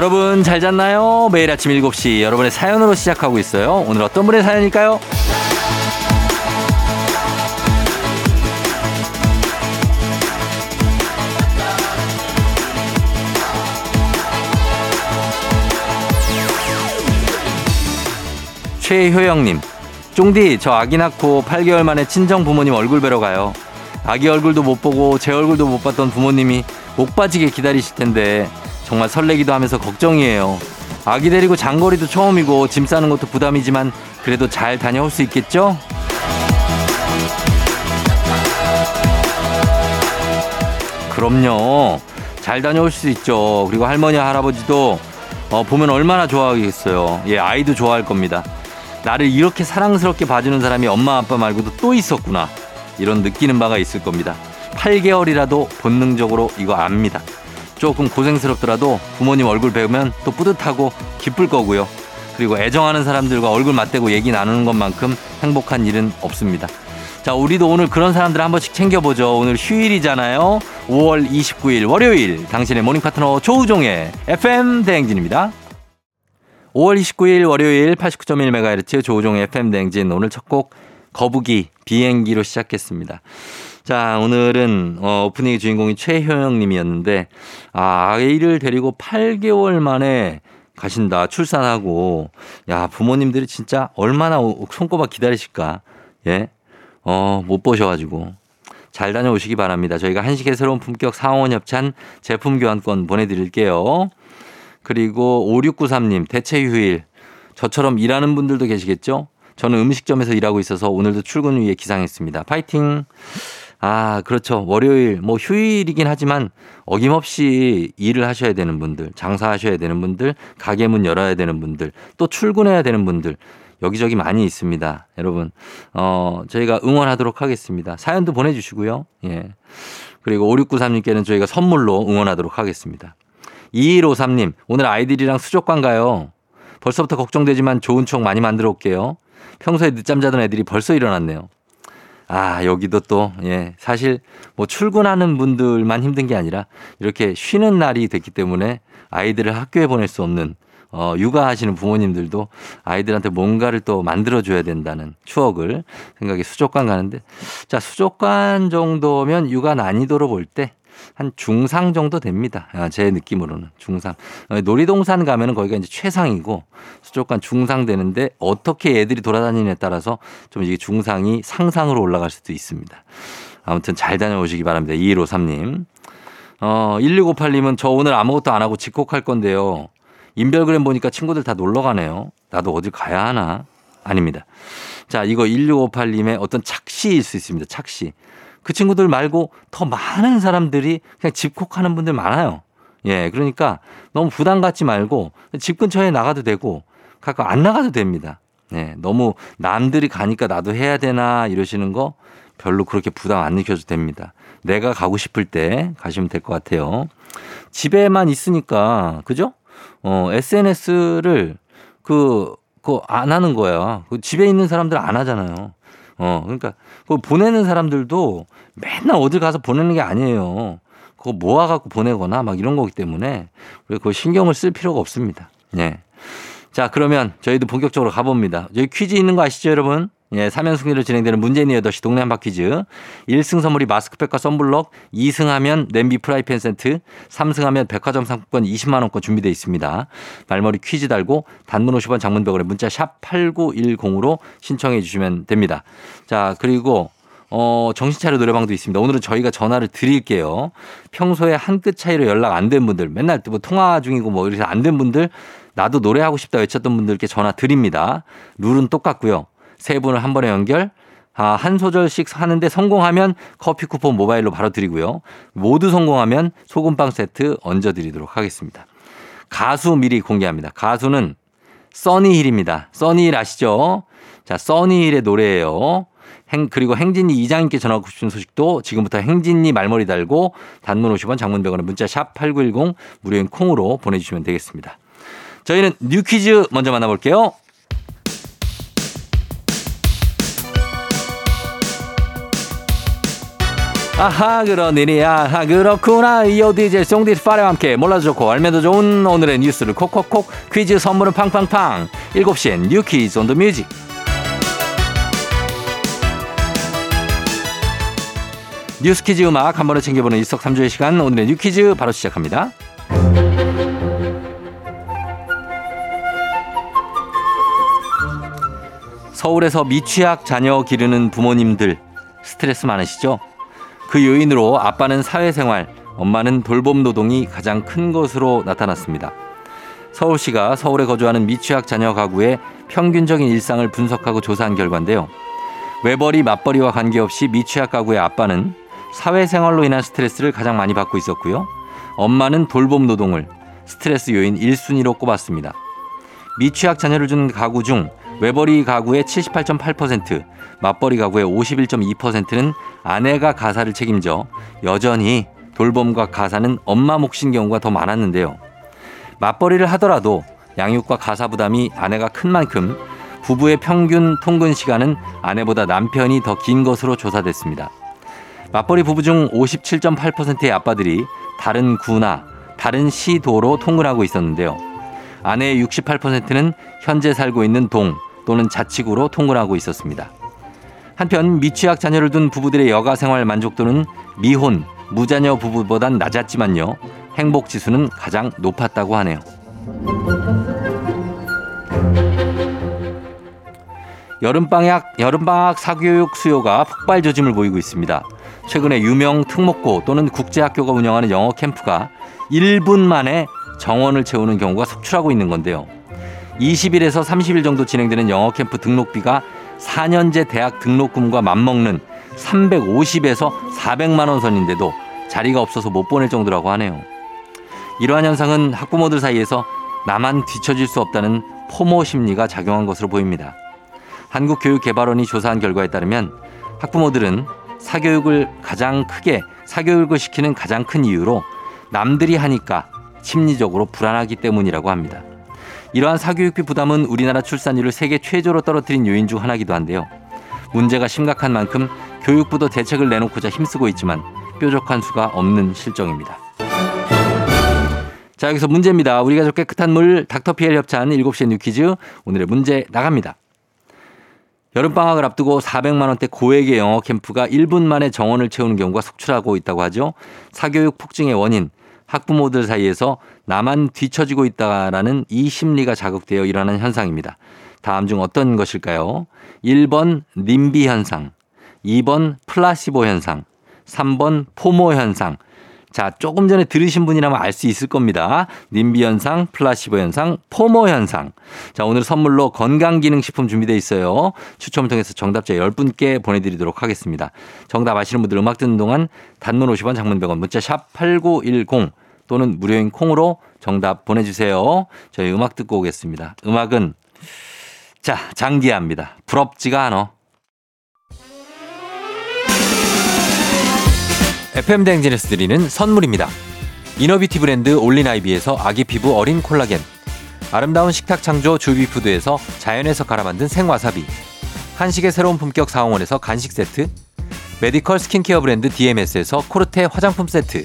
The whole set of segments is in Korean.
여러분 잘 잤나요? 매일 아침 7시 여러분의 사연으로 시작하고 있어요. 오늘 어떤 분의 사연일까요? 최효영님, 쫑디, 저 아기 낳고 8개월 만에 친정 부모님 얼굴 뵈러 가요. 아기 얼굴도 못 보고 제 얼굴도 못 봤던 부모님이 목 빠지게 기다리실 텐데 정말 설레기도 하면서 걱정이에요. 아기 데리고 장거리도 처음이고 짐 싸는 것도 부담이지만 그래도 잘 다녀올 수 있겠죠? 그럼요. 잘 다녀올 수 있죠. 그리고 할머니, 할아버지도 어, 보면 얼마나 좋아하겠어요. 예, 아이도 좋아할 겁니다. 나를 이렇게 사랑스럽게 봐주는 사람이 엄마, 아빠 말고도 또 있었구나. 이런 느끼는 바가 있을 겁니다. 8개월이라도 본능적으로 이거 압니다. 조금 고생스럽더라도 부모님 얼굴 뵈면 또 뿌듯하고 기쁠 거고요. 그리고 애정하는 사람들과 얼굴 맞대고 얘기 나누는 것만큼 행복한 일은 없습니다. 자, 우리도 오늘 그런 사람들 한 번씩 챙겨보죠. 오늘 휴일이잖아요. 5월 29일 월요일 당신의 모닝 파트너 조우종의 FM 대행진입니다. 5월 29일 월요일 89.1MHz 조우종의 FM 대행진 오늘 첫 곡 거북이 비행기로 시작했습니다. 자, 오늘은 어, 오프닝의 주인공이 최효영 님이었는데 아, 아이를 데리고 8개월 만에 가신다. 출산하고 야, 부모님들이 진짜 얼마나 손꼽아 기다리실까? 예. 어, 못 보셔 가지고. 잘 다녀오시기 바랍니다. 저희가 한식의 새로운 품격 상원 협찬 제품 교환권 보내드릴게요. 그리고 5693님, 대체 휴일. 저처럼 일하는 분들도 계시겠죠? 저는 음식점에서 일하고 있어서 오늘도 출근 위에 기상했습니다. 파이팅! 아, 그렇죠. 월요일, 뭐 휴일이긴 하지만 어김없이 일을 하셔야 되는 분들, 장사하셔야 되는 분들, 가게 문 열어야 되는 분들, 또 출근해야 되는 분들, 여기저기 많이 있습니다. 여러분, 어, 저희가 응원하도록 하겠습니다. 사연도 보내주시고요. 예. 그리고 5693님께는 저희가 선물로 응원하도록 하겠습니다. 2153님, 오늘 아이들이랑 수족관 가요. 벌써부터 걱정되지만 좋은 추억 많이 만들어 올게요. 평소에 늦잠 자던 애들이 벌써 일어났네요. 아, 여기도 또, 예, 사실 뭐 출근하는 분들만 힘든 게 아니라 이렇게 쉬는 날이 됐기 때문에 아이들을 학교에 보낼 수 없는 어, 육아하시는 부모님들도 아이들한테 뭔가를 또 만들어줘야 된다는 추억을 생각해 수족관 가는데 자, 수족관 정도면 육아 난이도로 볼 때 한 중상 정도 됩니다. 아, 제 느낌으로는 중상. 어, 놀이동산 가면은 거기가 이제 최상이고 수족관 중상 되는데 어떻게 애들이 돌아다니느냐에 따라서 좀 이게 중상이 상상으로 올라갈 수도 있습니다. 아무튼 잘 다녀오시기 바랍니다. 2153님. 어, 1658님은 저 오늘 아무것도 안 하고 집콕할 건데요. 인별그램 보니까 친구들 다 놀러 가네요. 나도 어딜 가야 하나? 아닙니다. 자, 이거 1658님의 어떤 착시일 수 있습니다. 착시. 그 친구들 말고 더 많은 사람들이 그냥 집콕하는 분들 많아요. 예, 그러니까 너무 부담 갖지 말고 집 근처에 나가도 되고 가끔 안 나가도 됩니다. 예, 너무 남들이 가니까 나도 해야 되나 이러시는 거 별로 그렇게 부담 안 느껴도 됩니다. 내가 가고 싶을 때 가시면 될 것 같아요. 집에만 있으니까, 그죠? 어, SNS를 그, 그 안 하는 거야. 그 집에 있는 사람들 안 하잖아요. 어, 그러니까 그 보내는 사람들도 맨날 어딜 가서 보내는 게 아니에요. 그거 모아갖고 보내거나 막 이런 거기 때문에 그 신경을 쓸 필요가 없습니다. 예. 자, 그러면 저희도 본격적으로 가봅니다. 여기 퀴즈 있는 거 아시죠, 여러분? 예, 3연 승리로 진행되는 문재인의 8시 동네 한바 퀴즈. 1승 선물이 마스크팩과 썬블럭, 2승 하면 냄비 프라이팬 세트, 3승 하면 백화점 상품권 20만 원권 준비되어 있습니다. 말머리 퀴즈 달고 단문 50원 장문벽으로 문자 샵 8910으로 신청해 주시면 됩니다. 자, 그리고 어, 정신차려 노래방도 있습니다. 오늘은 저희가 전화를 드릴게요. 평소에 한 끗 차이로 연락 안 된 분들, 맨날 뭐 통화 중이고 뭐 이래서 안 된 분들, 나도 노래하고 싶다 외쳤던 분들께 전화 드립니다. 룰은 똑같고요. 세 분을 한 번에 연결. 아, 한 소절씩 하는데 성공하면 커피 쿠폰 모바일로 바로 드리고요. 모두 성공하면 소금빵 세트 얹어 드리도록 하겠습니다. 가수 미리 공개합니다. 가수는 써니힐입니다. 써니힐 아시죠? 자, 써니힐의 노래예요. 행, 그리고 행진이 이장님께 전하고 싶은 소식도 지금부터 행진이 말머리 달고 단문 50원 장문 100원에 문자 샵 8910 무료인 콩으로 보내주시면 되겠습니다. 저희는 뉴 퀴즈 먼저 만나볼게요. 아하 일이야 아하 그렇구나. 이어 DJ 송디스 파레와 함께 몰라도 좋고 알면 더 좋은 오늘의 뉴스를 콕콕콕 퀴즈 선물은 팡팡팡. 7시엔 뉴 퀴즈 on the music. 뉴스 퀴즈 음악 한 번에 챙겨보는 일석삼조의 시간. 오늘의 뉴 퀴즈 바로 시작합니다. 서울에서 미취학 자녀 기르는 부모님들 스트레스 많으시죠? 그 요인으로 아빠는 사회생활, 엄마는 돌봄 노동이 가장 큰 것으로 나타났습니다. 서울시가 서울에 거주하는 미취학 자녀 가구의 평균적인 일상을 분석하고 조사한 결과인데요. 외벌이 맞벌이와 관계없이 미취학 가구의 아빠는 사회생활로 인한 스트레스를 가장 많이 받고 있었고요. 엄마는 돌봄 노동을 스트레스 요인 1순위로 꼽았습니다. 미취학 자녀를 둔 가구 중 외벌이 가구의 78.8%, 맞벌이 가구의 51.2%는 아내가 가사를 책임져 여전히 돌봄과 가사는 엄마 몫인 경우가 더 많았는데요. 맞벌이를 하더라도 양육과 가사 부담이 아내가 큰 만큼 부부의 평균 통근 시간은 아내보다 남편이 더 긴 것으로 조사됐습니다. 맞벌이 부부 중 57.8%의 아빠들이 다른 구나 다른 시도로 통근하고 있었는데요. 아내의 68%는 현재 살고 있는 동 또는 자치구로 통근하고 있었습니다. 한편 미취학 자녀를 둔 부부들의 여가 생활 만족도는 미혼, 무자녀 부부보단 낮았지만요. 행복 지수는 가장 높았다고 하네요. 여름방학, 여름방학 사교육 수요가 폭발 조짐을 보이고 있습니다. 최근에 유명 특목고 또는 국제학교가 운영하는 영어 캠프가 1분 만에 정원을 채우는 경우가 속출하고 있는 건데요. 20일에서 30일 정도 진행되는 영어 캠프 등록비가 4년제 대학 등록금과 맞먹는 350에서 400만 원 선인데도 자리가 없어서 못 보낼 정도라고 하네요. 이러한 현상은 학부모들 사이에서 나만 뒤처질 수 없다는 포모 심리가 작용한 것으로 보입니다. 한국교육개발원이 조사한 결과에 따르면 학부모들은 사교육을 가장 크게 사교육을 시키는 가장 큰 이유로 남들이 하니까 심리적으로 불안하기 때문이라고 합니다. 이러한 사교육비 부담은 우리나라 출산율을 세계 최저로 떨어뜨린 요인 중 하나이기도 한데요. 문제가 심각한 만큼 교육부도 대책을 내놓고자 힘쓰고 있지만 뾰족한 수가 없는 실정입니다. 자, 여기서 문제입니다. 우리 가족 깨끗한 물 닥터피엘 협찬 7시의 뉴퀴즈 오늘의 문제 나갑니다. 여름방학을 앞두고 400만 원대 고액의 영어 캠프가 1분 만에 정원을 채우는 경우가 속출하고 있다고 하죠. 사교육 폭증의 원인, 학부모들 사이에서 나만 뒤처지고 있다라는 이 심리가 자극되어 일어나는 현상입니다. 다음 중 어떤 것일까요? 1번 님비 현상, 2번 플라시보 현상, 3번 포모 현상, 자, 조금 전에 들으신 분이라면 알 수 있을 겁니다. 님비 현상, 플라시보 현상, 포모 현상. 자, 오늘 선물로 건강기능식품 준비되어 있어요. 추첨을 통해서 정답자 10분께 보내드리도록 하겠습니다. 정답 아시는 분들 음악 듣는 동안 단문 50원, 장문 100원, 문자 샵 8910 또는 무료인 콩으로 정답 보내주세요. 저희 음악 듣고 오겠습니다. 음악은 자, 장기하입니다. 부럽지가 않아. FM 댕진에서 드리는 선물입니다. 이너비티 브랜드 올린아이비에서 아기 피부 어린 콜라겐 아름다운 식탁 창조 주비푸드에서 자연에서 갈아 만든 생와사비 한식의 새로운 품격 사홍원에서 간식 세트 메디컬 스킨케어 브랜드 DMS에서 코르테 화장품 세트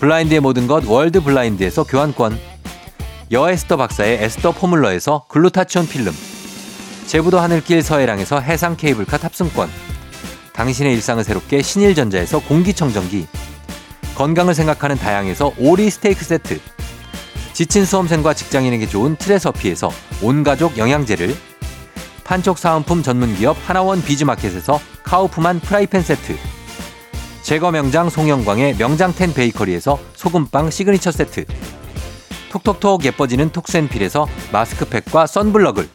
블라인드의 모든 것 월드 블라인드에서 교환권. 여에스더 박사의 에스더 포뮬러에서 글루타치온 필름. 제부도 하늘길 서해랑에서 해상 케이블카 탑승권. 당신의 일상을 새롭게 신일전자에서 공기청정기. 건강을 생각하는 다향에서 오리 스테이크 세트. 지친 수험생과 직장인에게 좋은 트레서피에서 온가족 영양제를. 판촉 사은품 전문기업 하나원 비즈마켓에서 카우프만 프라이팬 세트 제과 명장 송영광의 명장텐 베이커리에서 소금빵 시그니처 세트. 톡톡톡 예뻐지는 톡센필에서 마스크팩과 선블럭을.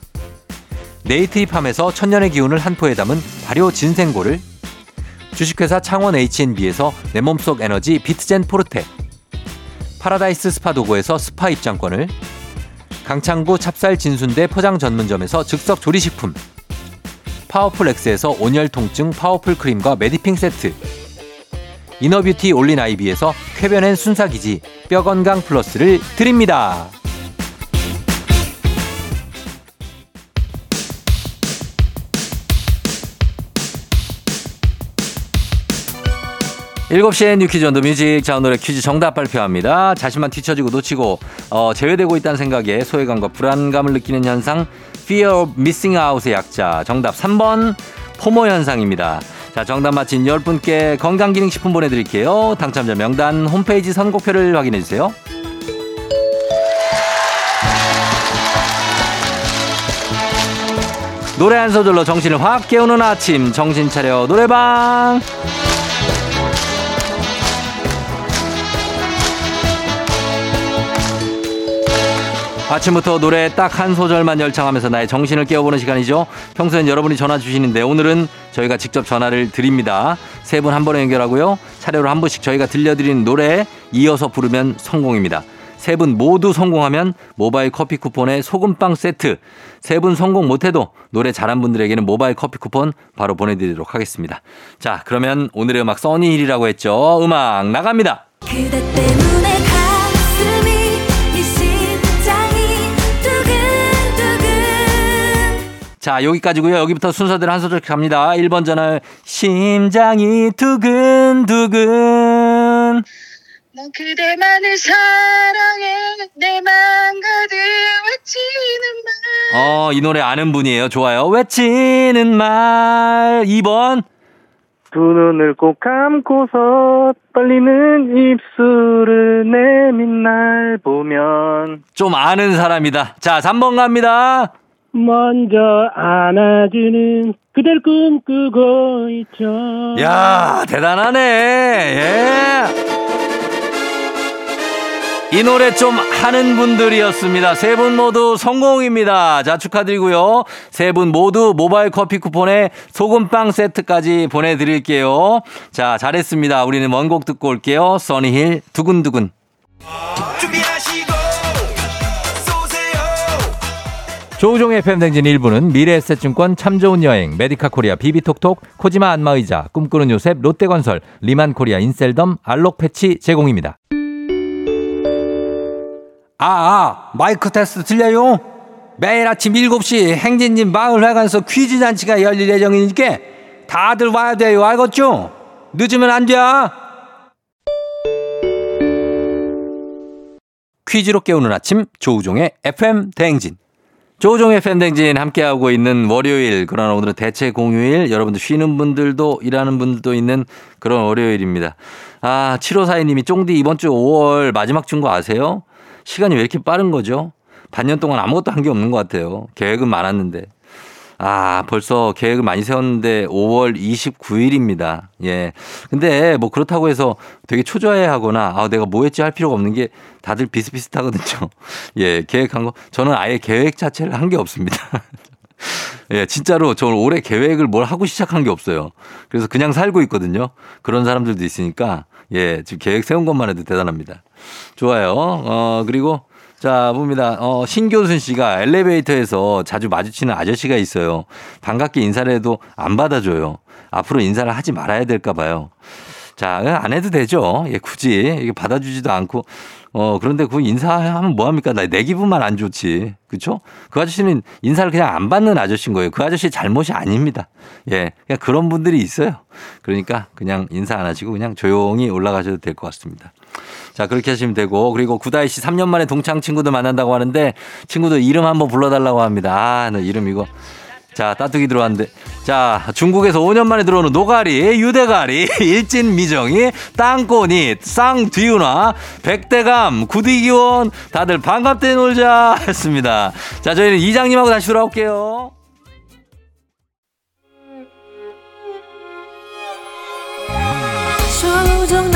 네이트리팜에서 천년의 기운을 한 포에 담은 발효 진생고를. 주식회사 창원 H&B에서 내 몸속 에너지 비트젠 포르테. 파라다이스 스파 도구에서 스파 입장권을. 강창구 찹쌀 진순대 포장 전문점에서 즉석 조리식품. 파워풀 엑스에서 온열 통증 파워풀 크림과 메디핑 세트 이너뷰티 올린 아이비에서 쾌변엔 순사기지 뼈건강 플러스를 드립니다. 7시에 뉴퀴즈 온더 뮤직. 자, 오늘의 퀴즈 정답 발표합니다. 자신만 뒤처지고 놓치고, 어, 제외되고 있다는 생각에 소외감과 불안감을 느끼는 현상, fear of missing out의 약자. 정답 3번, 포모 현상입니다. 자, 정답 맞힌 10분께 건강기능식품 보내드릴게요. 당첨자 명단 홈페이지 선곡표를 확인해주세요. 노래 한 소절로 정신을 확 깨우는 아침, 정신 차려 노래방! 아침부터 노래 딱 한 소절만 열창하면서 나의 정신을 깨워보는 시간이죠. 평소엔 여러분이 전화 주시는데 오늘은 저희가 직접 전화를 드립니다. 세 분 한 번에 연결하고요. 차례로 한 분씩 저희가 들려드리는 노래 이어서 부르면 성공입니다. 세 분 모두 성공하면 모바일 커피 쿠폰에 소금빵 세트. 세 분 성공 못해도 노래 잘한 분들에게는 모바일 커피 쿠폰 바로 보내드리도록 하겠습니다. 자, 그러면 오늘의 음악 써니힐이라고 했죠. 음악 나갑니다. 그대 때문에 자, 여기까지고요. 여기부터 순서대로 한 소절 갑니다. 1번 전화 심장이 두근두근 난 그대만을 사랑해 내맘 가득 외치는 말. 어, 이 노래 아는 분이에요. 좋아요. 외치는 말. 2번. 두 눈을 꼭 감고서 떨리는 입술을 내민 날 보면. 좀 아는 사람이다. 자, 3번 갑니다. 먼저 안아주는 그댈 꿈꾸고 있죠. 야, 대단하네. 예. 이 노래 좀 하는 분들이었습니다. 세 분 모두 성공입니다. 자, 축하드리고요. 세 분 모두 모바일 커피 쿠폰에 소금빵 세트까지 보내드릴게요. 자, 잘했습니다. 우리는 원곡 듣고 올게요. 써니힐 두근두근. 준비 조우종의 FM대행진 1부는 미래에셋증권 참 좋은 여행, 메디카 코리아 비비톡톡, 코지마 안마의자, 꿈꾸는 요셉, 롯데건설, 리만 코리아 인셀덤, 알록 패치 제공입니다. 아, 아, 마이크 테스트 들려요? 매일 아침 7시 행진진 마을회관에서 퀴즈 잔치가 열릴 예정이니까 다들 와야 돼요. 알겠죠? 늦으면 안 돼. 퀴즈로 깨우는 아침 조우종의 FM 대행진. 조종의 팬댕진 함께하고 있는 월요일, 그러나 오늘은 대체 공휴일, 여러분들 쉬는 분들도 일하는 분들도 있는 그런 월요일입니다. 아, 7542님이 쫑디 이번 주 5월 마지막 주인 거 아세요? 시간이 왜 이렇게 빠른 거죠? 반년 동안 아무것도 한 게 없는 것 같아요. 계획은 많았는데. 아, 벌써 계획을 많이 세웠는데 5월 29일입니다. 예. 근데 뭐 그렇다고 해서 되게 초조해 하거나 아, 내가 뭐 했지 할 필요가 없는 게 다들 비슷비슷하거든요. 예, 계획한 거. 저는 아예 계획 자체를 한 게 없습니다. 예, 진짜로 저는 올해 계획을 뭘 하고 시작한 게 없어요. 그래서 그냥 살고 있거든요. 그런 사람들도 있으니까 예, 지금 계획 세운 것만 해도 대단합니다. 좋아요. 어, 그리고 자, 봅니다. 어, 신교순 씨가 엘리베이터에서 자주 마주치는 아저씨가 있어요. 반갑게 인사를 해도 안 받아줘요. 앞으로 인사를 하지 말아야 될까 봐요. 자, 안 해도 되죠. 예, 굳이. 이게 받아주지도 않고. 어, 그런데 그 인사하면 뭐합니까? 나 내 기분만 안 좋지. 그쵸? 그 아저씨는 인사를 그냥 안 받는 아저씨인 거예요. 그 아저씨 잘못이 아닙니다. 예. 그냥 그런 분들이 있어요. 그러니까 그냥 인사 안 하시고 그냥 조용히 올라가셔도 될 것 같습니다. 자, 그렇게 하시면 되고. 그리고 구다이 씨 3년 만에 동창 친구들 만난다고 하는데 친구들 이름 한번 불러달라고 합니다. 아, 너 이름 이거. 자, 따뚜기 들어왔는데. 자, 중국에서 5년 만에 들어오는 노가리, 유대가리, 일진미정이, 땅꼬니, 쌍뒤윤화, 백대감, 구디기원, 다들 반갑대 놀자 했습니다. 자, 저희는 이장님하고 다시 돌아올게요.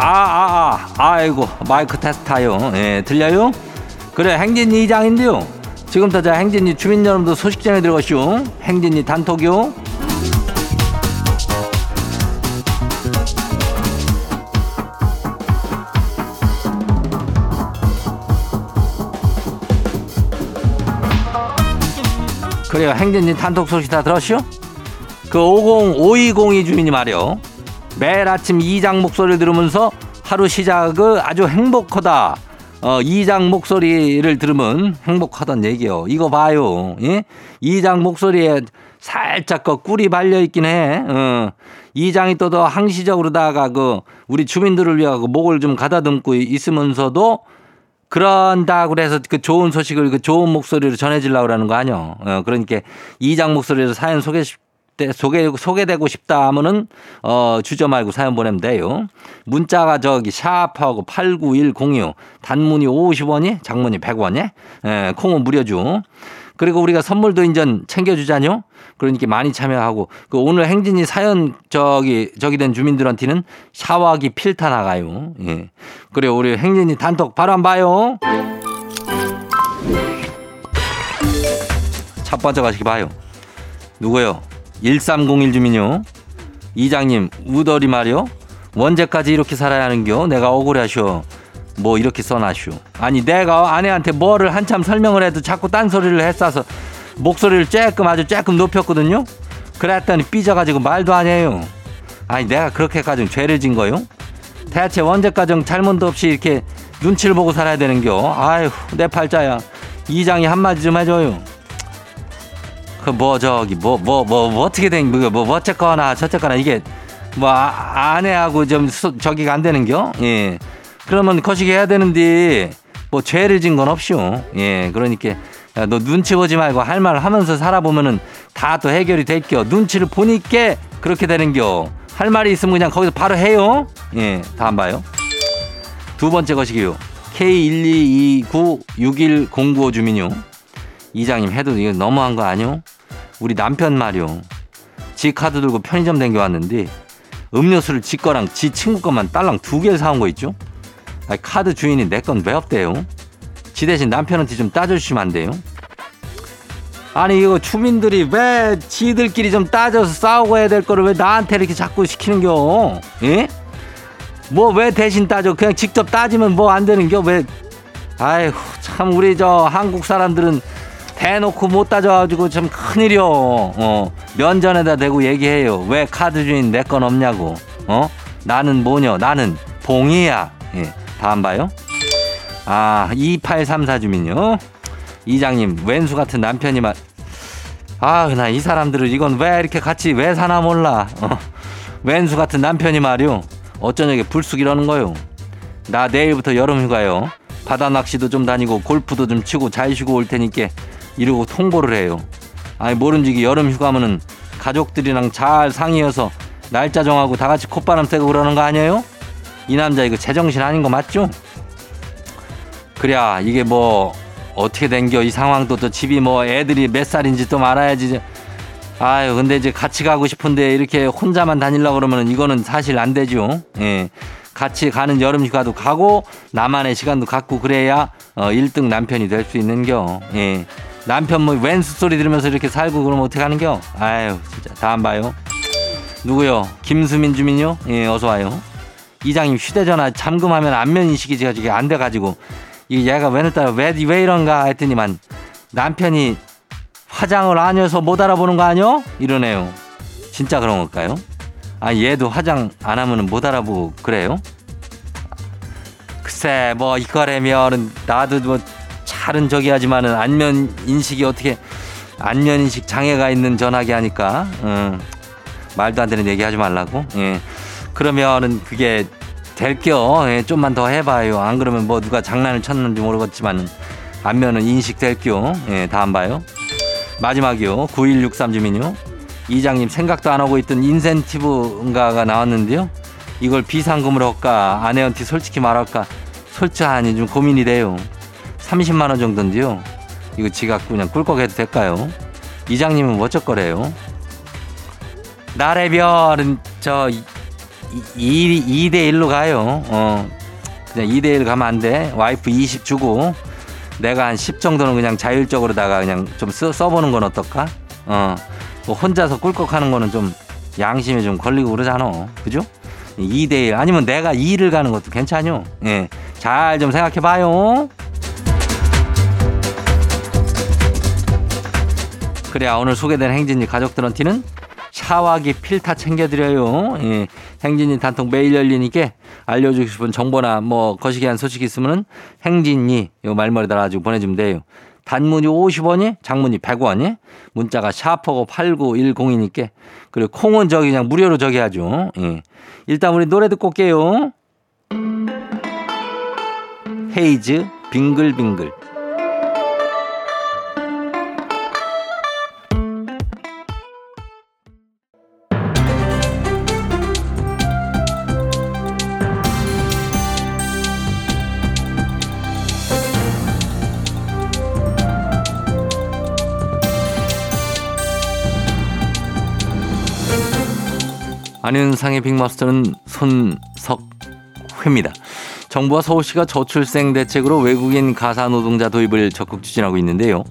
아, 아, 아, 아 이고, 마이크 테스트요. 예, 들려요? 그래, 행진이 이장인데요. 지금부터 자 행진이 주민 여러분들 소식 전해 들어가시오. 행진이 단톡요. 그래요, 행진이 단톡 소식 다 들었시오? 그 50, 5202 주민이 말이요. 매일 아침 이장 목소리를 들으면서 하루 시작을 아주 행복하다. 어, 이장 목소리를 들으면 행복하단 얘기요. 이거 봐요. 예? 이장 목소리에 살짝 그 꿀이 발려 있긴 해. 어. 이장이 또 더 항시적으로다가 그 우리 주민들을 위하고 목을 좀 가다듬고 있으면서도 그런다고 그래서 그 좋은 소식을 그 좋은 목소리로 전해주려고 그러는 거 아니요. 어, 그러니까 이장 목소리로 사연 소개 때 소개 소개되고 싶다 하면은 어 주저 말고 사연 보내면 돼요. 문자가 저기 샤프하고 89106 단문이 50원이 장문이 100원이 예, 콩은 무료죠. 그리고 우리가 선물도 인전 챙겨주자뇨. 그러니까 많이 참여하고 그 오늘 행진이 사연 저기 저기 된 주민들한테는 샤워기 필터 나가요. 예. 그래 우리 행진이 단톡 바로 한 봐요. 첫 번째 가시기 봐요. 누구요? 1301 주민요. 이장님, 우더리 말이요? 언제까지 이렇게 살아야 하는겨? 내가 억울하쇼. 뭐 이렇게 써놔쇼. 아니 내가 아내한테 뭐를 한참 설명을 해도 자꾸 딴소리를 했어서 목소리를 쬐끔 아주 쬐끔 높였거든요. 그랬더니 삐져가지고 말도 안 해요. 아니 내가 그렇게까지 죄를 진 거요? 대체 언제까지 잘못도 없이 이렇게 눈치를 보고 살아야 되는겨? 아휴 내 팔자야. 이장이 한마디 좀 해줘요. 그 뭐 저기 뭐 뭐 뭐 뭐, 어떻게 된뭐 뭐, 어쨌거나 저쨌거나 이게 뭐 아, 아내하고 좀 수, 저기가 안 되는겨? 예. 그러면 거시기 해야 되는데 뭐 죄를 진 건 없쇼. 예. 그러니까 야, 너 눈치 보지 말고 할 말 하면서 살아보면은 다 또 해결이 될겨. 눈치를 보니까 그렇게 되는겨. 할 말이 있으면 그냥 거기서 바로 해요. 예. 다음 봐요. 두 번째 것이기요. K122961095 주민요. 이장님 해도 이거 너무한 거 아니요? 우리 남편 말이요. 지 카드 들고 편의점 댕겨왔는데 음료수를 지 거랑 지 친구 것만 딸랑 두 개를 사온 거 있죠? 아니, 카드 주인이 내 건 왜 없대요? 지 대신 남편한테 좀 따져주시면 안 돼요? 아니 이거 주민들이 왜 지들끼리 좀 따져서 싸우고 해야 될 거를 왜 나한테 이렇게 자꾸 시키는겨? 예? 뭐 왜 대신 따져? 그냥 직접 따지면 뭐 안 되는겨? 왜? 아이고 참 우리 저 한국 사람들은 대놓고 못 따져가지고 좀 큰일이요. 어, 면전에다 대고 얘기해요. 왜 카드 주인 내 건 없냐고. 어? 나는 뭐냐? 나는 봉이야. 예. 다음 봐요. 아, 2834 주민요. 이장님, 왼수 같은 남편이 막, 아, 나 이 사람들을 이건 왜 이렇게 같이 왜 사나 몰라. 어. 왼수 같은 남편이 말이요. 어쩌냐게 불쑥 이러는 거요. 나 내일부터 여름 휴가요. 바다 낚시도 좀 다니고 골프도 좀 치고 잘 쉬고 올 테니까 이러고 통보를 해요. 아니 모른지기 여름 휴가면은 가족들이랑 잘 상의해서 날짜 정하고 다 같이 콧바람 쐬고 그러는 거 아니에요? 이 남자 이거 제정신 아닌 거 맞죠? 그래야 이게 뭐 어떻게 된겨 이 상황도 또 집이 뭐 애들이 몇 살인지 또 말아야지 아유 근데 이제 같이 가고 싶은데 이렇게 혼자만 다니려고 그러면 이거는 사실 안 되죠 예 같이 가는 여름 휴가도 가고 나만의 시간도 갖고 그래야 어 1등 남편이 될 수 있는겨 예 남편 뭐 왼수 소리 들으면서 이렇게 살고 그러면 어떻게 하는겨? 아유 진짜. 다음 봐요. 누구요? 김수민 주민요? 예 어서 와요. 이장님 휴대전화 잠금하면 안면 인식이 제가 지금 안 돼가지고. 이 얘가 왜늘따라 왜, 왜 이런가? 했더니만 남편이 화장을 안 해서 못 알아보는 거 아니요? 이러네요. 진짜 그런 걸까요? 아 얘도 화장 안 하면 못 알아보고 그래요? 글쎄 뭐 이거라면은 나도 뭐 잘은 저기 하지만은 안면 인식이 어떻게 안면 인식 장애가 있는 전화기 하니까 음, 말도 안 되는 얘기 하지 말라고? 예. 그러면은 그게 될겨. 예, 좀만 더 해봐요. 안 그러면 뭐 누가 장난을 쳤는지 모르겠지만 안면은 인식 될겨. 예 다음 봐요. 마지막이요. 9163 주민요. 이장님 생각도 안 하고 있던 인센티브인가가 나왔는데요. 이걸 비상금으로 할까? 아내한테 솔직히 말할까? 솔직하니 좀 고민이 돼요. 30만 원 정도인데요. 이거 지가 그냥 꿀꺽 해도 될까요? 이장님은 뭐 어쩔 거래요? 나의 별은 저 2, 대 1로 가요. 어. 그냥 2대 1 가면 안 돼. 와이프 20 주고 내가 한 10 정도는 그냥 자율적으로다가 그냥 좀 써, 써보는 건 어떨까? 어. 뭐 혼자서 꿀꺽 하는 거는 좀 양심에 좀 걸리고 그러잖아. 그죠? 2대 1 아니면 내가 2를 가는 것도 괜찮요. 예. 잘 좀 생각해 봐요. 그래야 오늘 소개된 행진이 가족들한테는 샤워기 필터 챙겨드려요. 예. 행진이 단통 매일 열리니까 알려주고 싶은 정보나 뭐 거시기한 소식 있으면은 행진이 요 말머리 달아가지고 보내주면 돼요. 단문이 50원이, 장문이 100원이, 문자가 샤퍼고 8910이니까 그리고 콩은 저기 그냥 무료로 저기 하죠. 예. 일단 우리 노래 듣고 올게요. 헤이즈 빙글빙글. 안윤상의 빅마스터는 손석회입니다. 정부와 서울시가 저출생 대책으로 외국인 가사 노동자 도입을 적극 추진하고 있는데요.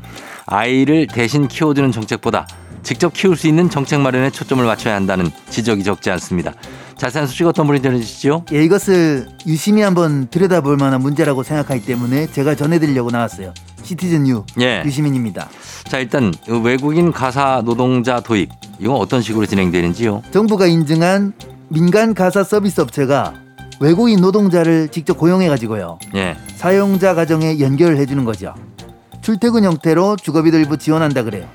아이를 대신 키워주는 정책보다 직접 키울 수 있는 정책 마련에 초점을 맞춰야 한다는 지적이 적지 않습니다. 자세한 소식 어떤 분이 전해주시죠? 예, 이것을 유심히 한번 들여다볼 만한 문제라고 생각하기 때문에 제가 전해드리려고 나왔어요. 시티즌 유 예. 유시민입니다. 자 일단 외국인 가사 노동자 도입 이건 어떤 식으로 진행되는지요? 정부가 인증한 민간 가사 서비스 업체가 외국인 노동자를 직접 고용해 가지고요. 예. 사용자 가정에 연결을 해주는 거죠. 출퇴근 형태로 주거비도 일부 지원한다 그래요.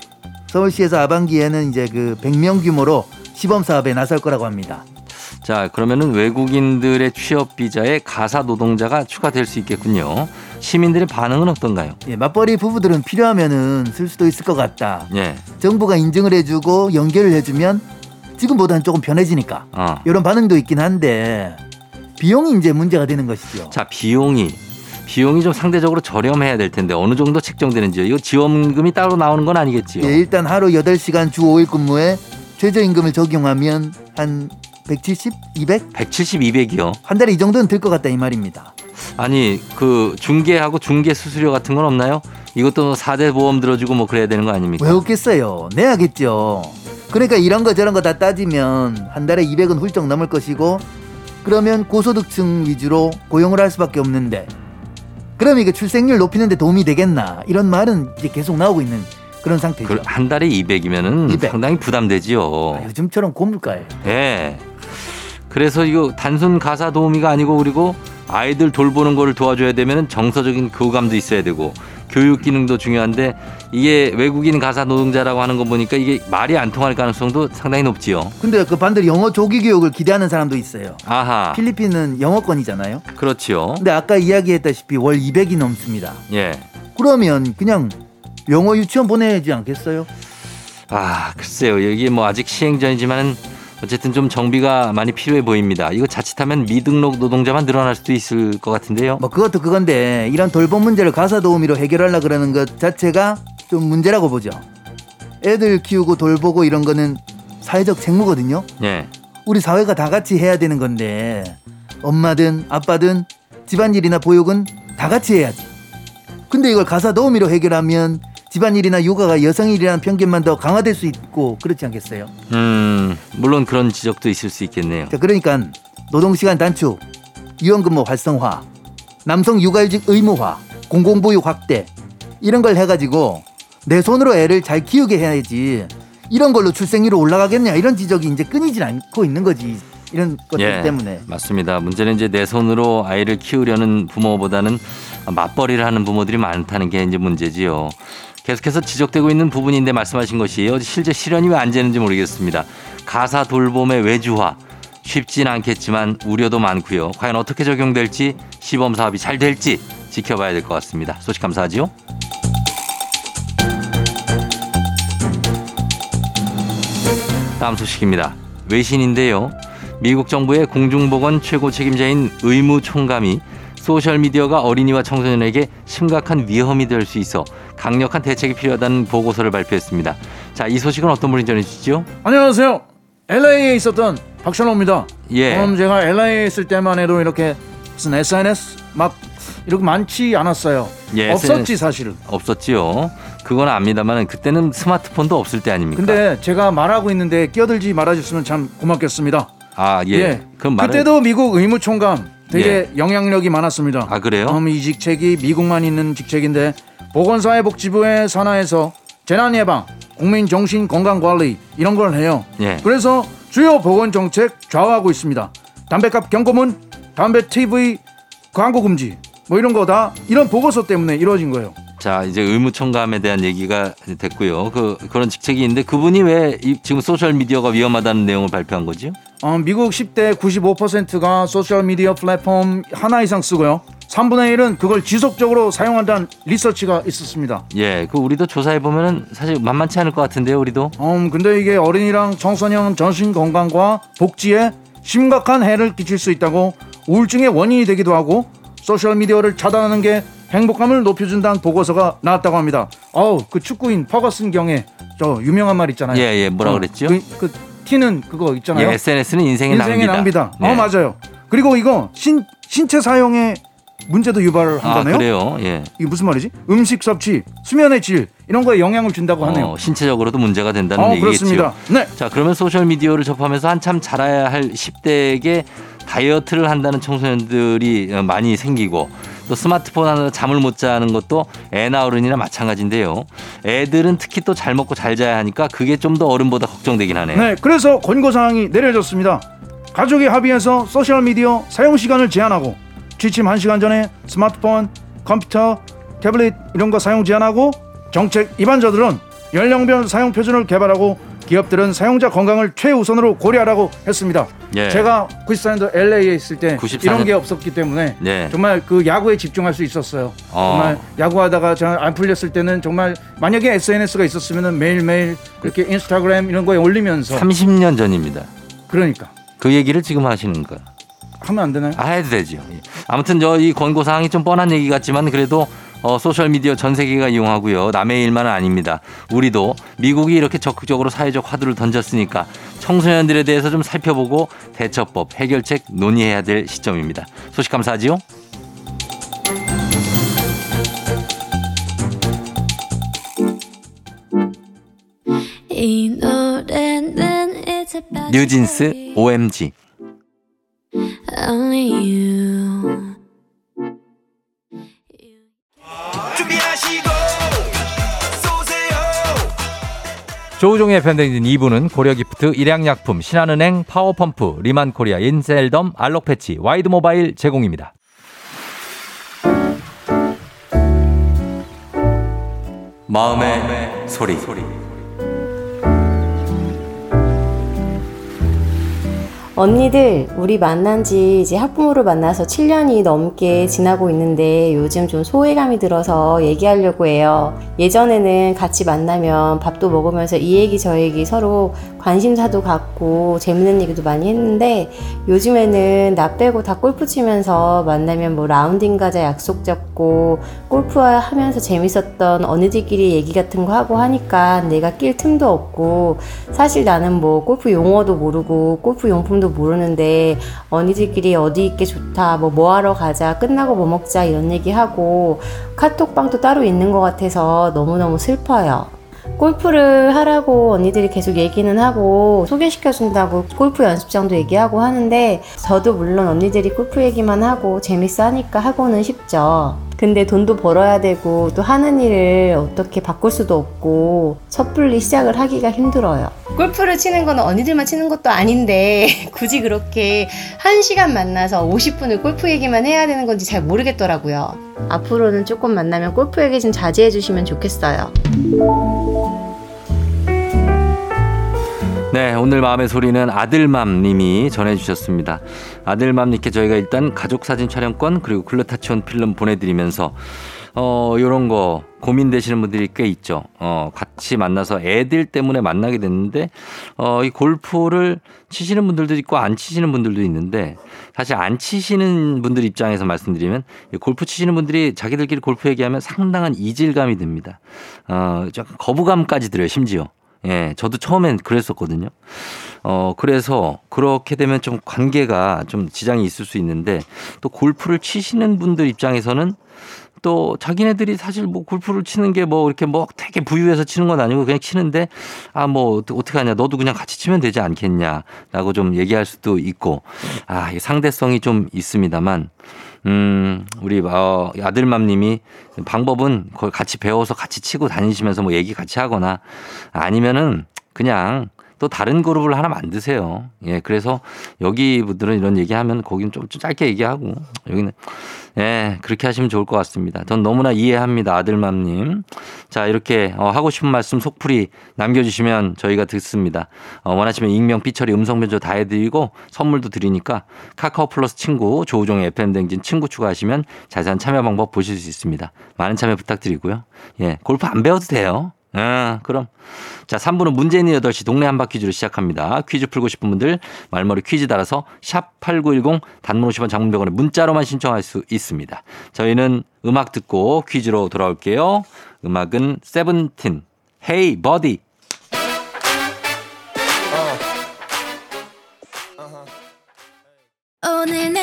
서울시에서 하반기에는 이제 그 100명 규모로 시범 사업에 나설 거라고 합니다. 자 그러면은 외국인들의 취업 비자에 가사 노동자가 추가될 수 있겠군요. 시민들의 반응은 어떤가요? 예, 맞벌이 부부들은 필요하면은 쓸 수도 있을 것 같다. 예. 정부가 인증을 해주고 연결을 해주면 지금보다는 조금 편해지니까 어. 이런 반응도 있긴 한데 비용이 이제 문제가 되는 것이죠. 자 비용이 비용이 좀 상대적으로 저렴해야 될 텐데 어느 정도 책정되는지요? 이거 지원금이 따로 나오는 건 아니겠지요? 예, 일단 하루 8시간 주 5일 근무에 최저임금을 적용하면 한 170, 200? 170, 200이요. 한 달에 이 정도는 들 것 같다 이 말입니다. 아니 그 중개하고 중개 수수료 같은 건 없나요? 이것도 4대 보험 들어주고 뭐 그래야 되는 거 아닙니까? 왜 없겠어요? 내야겠죠. 그러니까 이런 거 저런 거 다 따지면 한 달에 200은 훌쩍 넘을 것이고 그러면 고소득층 위주로 고용을 할 수밖에 없는데 그럼 이게 출생률 높이는데 도움이 되겠나 이런 말은 이제 계속 나오고 있는 그런 상태죠. 그한 달에 200이면은 200. 상당히 부담되지요. 아, 요즘처럼 고물가예요. 예. 그래서 이거 단순 가사 도우미가 아니고 그리고 아이들 돌보는 거를 도와줘야 되면 정서적인 교감도 있어야 되고 교육 기능도 중요한데 이게 외국인 가사 노동자라고 하는 거 보니까 이게 말이 안 통할 가능성도 상당히 높지요. 근데 그 반대로 영어 조기 교육을 기대하는 사람도 있어요. 아하. 필리핀은 영어권이잖아요. 그렇지요. 근데 아까 이야기했다시피 월 200이 넘습니다. 예. 그러면 그냥 영어 유치원 보내야지 않겠어요? 아, 글쎄요. 이게 뭐 아직 시행 전이지만은 어쨌든 좀 정비가 많이 필요해 보입니다. 이거 자칫하면 미등록 노동자만 늘어날 수도 있을 것 같은데요. 뭐 그것도 그건데 이런 돌봄 문제를 가사 도우미로 해결하려 그러는 것 자체가 좀 문제라고 보죠. 애들 키우고 돌보고 이런 거는 사회적 책무거든요. 예. 우리 사회가 다 같이 해야 되는 건데 엄마든 아빠든 집안일이나 보육은 다 같이 해야지. 근데 이걸 가사 도우미로 해결하면 집안일이나 육아가 여성일이라는 편견만 더 강화될 수 있고 그렇지 않겠어요? 음, 물론 그런 지적도 있을 수 있겠네요. 자, 그러니까 노동시간 단축, 유연근무 활성화, 남성 육아휴직 의무화, 공공보육 확대 이런 걸 해가지고 내 손으로 애를 잘 키우게 해야지 이런 걸로 출생률이 올라가겠냐 이런 지적이 이제 끊이질 않고 있는 거지 이런 것들 예, 때문에 맞습니다. 문제는 이제 내 손으로 아이를 키우려는 부모보다는 맞벌이를 하는 부모들이 많다는 게 이제 문제지요. 계속해서 지적되고 있는 부분인데 말씀하신 것이 실제 실현이 왜 안 되는지 모르겠습니다. 가사 돌봄의 외주화 쉽진 않겠지만 우려도 많고요. 과연 어떻게 적용될지 시범 사업이 잘 될지 지켜봐야 될 것 같습니다. 소식 감사하지요. 다음 소식입니다. 외신인데요. 미국 정부의 공중보건 최고 책임자인 의무총감이 소셜미디어가 어린이와 청소년에게 심각한 위험이 될 수 있어 강력한 대책이 필요하다는 보고서를 발표했습니다. 자, 이 소식은 어떤 분이 전해주시죠? 안녕하세요. LA에 있었던 박찬호입니다. 예. 그럼 제가 LA에 있을 때만 해도 이렇게 무슨 SNS 막 이렇게 많지 않았어요. 예, 없었지. 사실은. 없었지요. 그건 압니다만 그때는 스마트폰도 없을 때 아닙니까? 근데 제가 말하고 있는데 끼어들지 말아줬으면 참 고맙겠습니다. 아, 예. 그럼 말을 그때도 미국 의무총감 되게 영향력이 많았습니다. 아, 그래요? 음, 이 직책이 미국만 있는 직책인데 보건사회복지부의 산하에서 재난 예방, 국민 정신 건강 관리 이런 걸 해요. 예. 그래서 주요 보건 정책 좌우하고 있습니다. 담배값 경고문, 담배 TV 광고 금지 뭐 이런 거 다 이런 보고서 때문에 이루어진 거예요. 자 이제 의무총감에 대한 얘기가 됐고요. 그 그런 직책이 있는데 그분이 왜 이, 지금 소셜 미디어가 위험하다는 내용을 발표한 거죠? 어, 미국 10대 95%가 소셜 미디어 플랫폼 하나 이상 쓰고요. 3분의 1은 그걸 지속적으로 사용한다는 리서치가 있었습니다. 예, 그 우리도 조사해 보면은 사실 만만치 않을 것 같은데요, 우리도. 음, 근데 이게 어린이랑 청소년 정신 건강과 복지에 심각한 해를 끼칠 수 있다고 우울증의 원인이 되기도 하고 소셜 미디어를 차단하는 게 행복감을 높여준다는 보고서가 나왔다고 합니다. 어우, 그 축구인 퍼거슨 경의 저 유명한 말 있잖아요. 예, 예, 뭐라 어, 그랬죠? 그, 그 티는 그거 있잖아요. 예, SNS는 인생의, 인생의 낭비다. 낭비다. 네. 어, 맞아요. 그리고 이거 신 신체 사용에 문제도 유발을 아, 한다네요. 그래요? 예. 이게 무슨 말이지? 음식 섭취, 수면의 질 이런 거에 영향을 준다고 하네요. 어, 신체적으로도 문제가 된다는 어, 얘기겠죠. 그렇습니다. 네. 자, 그러면 소셜 미디어를 접하면서 한참 자라야 할 10대에게 다이어트를 한다는 청소년들이 어, 많이 생기고 또 스마트폰 하나 잠을 못 자는 것도 애나 어른이나 마찬가지인데요. 애들은 특히 또 잘 먹고 잘 자야 하니까 그게 좀 더 어른보다 걱정되긴 하네요. 네, 그래서 권고 사항이 내려졌습니다. 가족이 합의해서 소셜 미디어 사용 시간을 제한하고 취침 1시간 전에 스마트폰, 컴퓨터, 태블릿 이런 거 사용 제한하고 정책 입안자들은 연령별 사용 표준을 개발하고 기업들은 사용자 건강을 최우선으로 고려하라고 했습니다. 예. 제가 94년도 LA에 있을 때 94 이런 년. 게 없었기 때문에 네. 정말 그 야구에 집중할 수 있었어요. 어. 정말 야구하다가 잘안 풀렸을 때는 정말 만약에 SNS가 있었으면 매일매일 이렇게 인스타그램 이런 거에 올리면서 30년 전입니다. 그러니까 그 얘기를 지금 하시는 거예요. 하면 안 되나요? 아, 해도 되죠. 예. 아무튼 저 이 권고 사항이 좀 뻔한 얘기 같지만 그래도 어, 소셜 미디어 전 세계가 이용하고요. 남의 일만은 아닙니다. 우리도 미국이 이렇게 적극적으로 사회적 화두를 던졌으니까 청소년들에 대해서 좀 살펴보고 대처법, 해결책 논의해야 될 시점입니다. 소식 감사하지요. 뉴진스 OMG. Only you 조우종의 팬데믹 2부는 고려기프트, 일양약품, 신한은행, 파워펌프, 리만코리아, 인셀덤, 알록패치, 와이드모바일 제공입니다. 마음의, 소리. 언니들, 우리 만난 지 이제 학부모로 만나서 7년이 넘게 지나고 있는데 요즘 좀 소외감이 들어서 얘기하려고 해요. 예전에는 같이 만나면 밥도 먹으면서 이 얘기 저 얘기 서로 관심사도 갖고 재밌는 얘기도 많이 했는데 요즘에는 나 빼고 다 골프 치면서 만나면 뭐 라운딩 가자 약속 잡고 골프 하면서 재밌었던 언니들끼리 얘기 같은 거 하고 하니까 내가 낄 틈도 없고 사실 나는 뭐 골프 용어도 모르고 골프 용품도 모르는데 언니들끼리 어디 있게 좋다 뭐 뭐 하러 가자 끝나고 뭐 먹자 이런 얘기하고 카톡방도 따로 있는 것 같아서 너무너무 슬퍼요. 골프를 하라고 언니들이 계속 얘기는 하고 소개시켜준다고 골프 연습장도 얘기하고 하는데 저도 물론 언니들이 골프 얘기만 하고 재밌어 하니까 하고는 싶죠. 근데 돈도 벌어야 되고 또 하는 일을 어떻게 바꿀 수도 없고 섣불리 시작을 하기가 힘들어요. 골프를 치는 건 언니들만 치는 것도 아닌데 굳이 그렇게 한 시간 만나서 50분을 골프 얘기만 해야 되는 건지 잘 모르겠더라고요. 앞으로는 조금 만나면 골프 얘기 좀 자제해 주시면 좋겠어요. 네, 오늘 마음의 소리는 아들맘 님이 전해주셨습니다. 아들맘 님께 저희가 일단 가족 사진 촬영권 그리고 글루타치온 필름 보내드리면서 어, 요런 거 고민되시는 분들이 꽤 있죠. 어, 같이 만나서 애들 때문에 만나게 됐는데, 어, 이 골프를 치시는 분들도 있고 안 치시는 분들도 있는데, 사실 안 치시는 분들 입장에서 말씀드리면, 이 골프 치시는 분들이 자기들끼리 골프 얘기하면 상당한 이질감이 듭니다. 어, 약간 거부감까지 들어요, 심지어. 예, 저도 처음엔 그랬었거든요. 어, 그래서 그렇게 되면 좀 관계가 좀 지장이 있을 수 있는데 또 골프를 치시는 분들 입장에서는 또 자기네들이 사실 뭐 골프를 치는 게 뭐 이렇게 뭐 되게 부유해서 치는 건 아니고 그냥 치는데 아 뭐 어떻게 하냐 너도 그냥 같이 치면 되지 않겠냐라고 좀 얘기할 수도 있고 아이 상대성이 좀 있습니다만 음 우리 어, 아들맘님이 방법은 그걸 같이 배워서 같이 치고 다니시면서 뭐 얘기 같이 하거나 아니면은 그냥 또 다른 그룹을 하나 만드세요. 예, 그래서 여기 분들은 이런 얘기하면 거기는 좀, 좀 짧게 얘기하고 여기는 예, 그렇게 하시면 좋을 것 같습니다. 전 너무나 이해합니다. 아들맘님. 자, 이렇게 어, 하고 싶은 말씀 속풀이 남겨주시면 저희가 듣습니다. 어, 원하시면 익명, 삐처리, 음성변조 다 해드리고 선물도 드리니까 카카오 플러스 친구, 조우종의 FM댕진 친구 추가하시면 자세한 참여 방법 보실 수 있습니다. 많은 참여 부탁드리고요. 예, 골프 안 배워도 돼요. 아, 그럼. 자, 3부는 문제 있는 8시 동네 한바 퀴즈로 시작합니다. 퀴즈 풀고 싶은 분들 말머리 퀴즈 따라서 샵 8910 단문 50원 장문병원에 문자로만 신청할 수 있습니다. 저희는 음악 듣고 퀴즈로 돌아올게요. 음악은 세븐틴. 헤이 버디. 오늘 내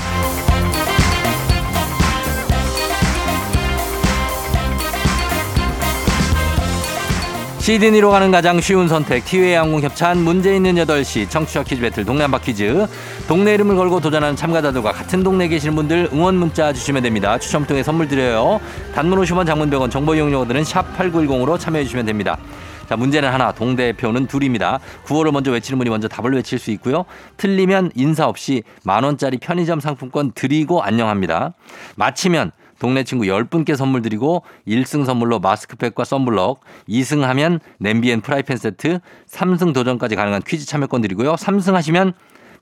시드니로 가는 가장 쉬운 선택 티웨이 항공 협찬 문제 있는 8시 청취자 퀴즈 배틀 동네 한바 퀴즈. 동네 이름을 걸고 도전하는 참가자들과 같은 동네에 계시는 분들 응원 문자 주시면 됩니다. 추첨 통해 선물 드려요. 단문 50원 장문 100원 정보 이용료들은 샵 8910으로 참여해 주시면 됩니다. 자 문제는 하나 동대표는 둘입니다. 구호를 먼저 외치는 분이 먼저 답을 외칠 수 있고요. 틀리면 인사 없이 만 원짜리 편의점 상품권 드리고 안녕합니다. 마치면 동네 친구 10분께 선물 드리고 1승 선물로 마스크팩과 썬블럭, 2승 하면 냄비 and 프라이팬 세트, 3승 도전까지 가능한 퀴즈 참여권 드리고요. 3승 하시면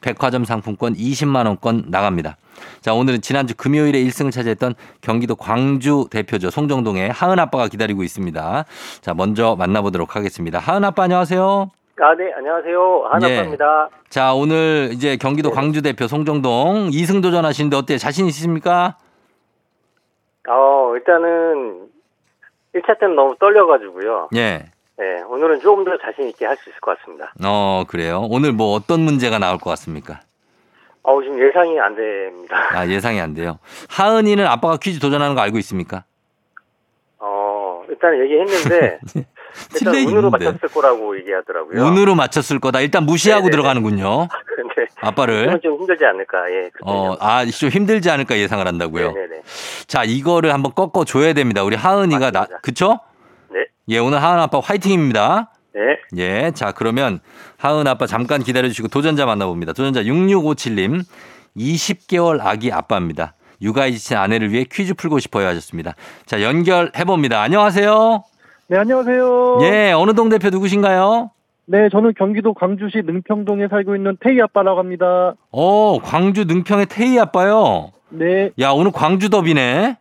백화점 상품권 20만 원권 나갑니다. 자, 오늘은 지난주 금요일에 1승을 차지했던 경기도 광주 대표죠. 송정동의 하은 아빠가 기다리고 있습니다. 자, 먼저 만나보도록 하겠습니다. 하은 아빠 안녕하세요. 아, 네, 안녕하세요. 하은 아빠입니다. 자, 오늘 이제 경기도 광주 대표 송정동 2승 도전하시는데 어때요? 자신 있으십니까? 어, 일단은 1차 때는 너무 떨려가지고요. 예. 네, 오늘은 조금 더 자신 있게 할 수 있을 것 같습니다. 어, 그래요. 오늘 뭐 어떤 문제가 나올 것 같습니까? 어, 지금 예상이 안 됩니다. 아, 예상이 안 돼요. 하은이는 아빠가 퀴즈 도전하는 거 알고 있습니까? 어, 일단 얘기했는데 일단 운으로. 맞췄을 거라고 얘기하더라고요. 운으로 맞췄을 거다. 일단 무시하고 네네네. 들어가는군요. 근데 아빠를. 좀 힘들지 않을까? 예. 어. 아, 좀 힘들지 않을까 예상을 한다고요. 네네네. 자, 이거를 한번 꺾어 줘야 됩니다. 우리 하은이가 나, 맞습니다. 그쵸? 네. 예, 오늘 하은 아빠 화이팅입니다. 네. 예, 자, 그러면 하은 아빠 잠깐 기다려 주시고 도전자 만나 봅니다. 도전자 6657님, 20개월 아기 아빠입니다. 육아에 지친 아내를 위해 퀴즈 풀고 싶어요 하셨습니다. 자, 연결해 봅니다. 안녕하세요. 네, 안녕하세요. 예, 어느 동 대표 누구신가요? 네, 저는 경기도 광주시 능평동에 살고 있는 태희 아빠라고 합니다. 어, 광주 능평의 태희 아빠요. 네. 야, 오늘 광주 더비네.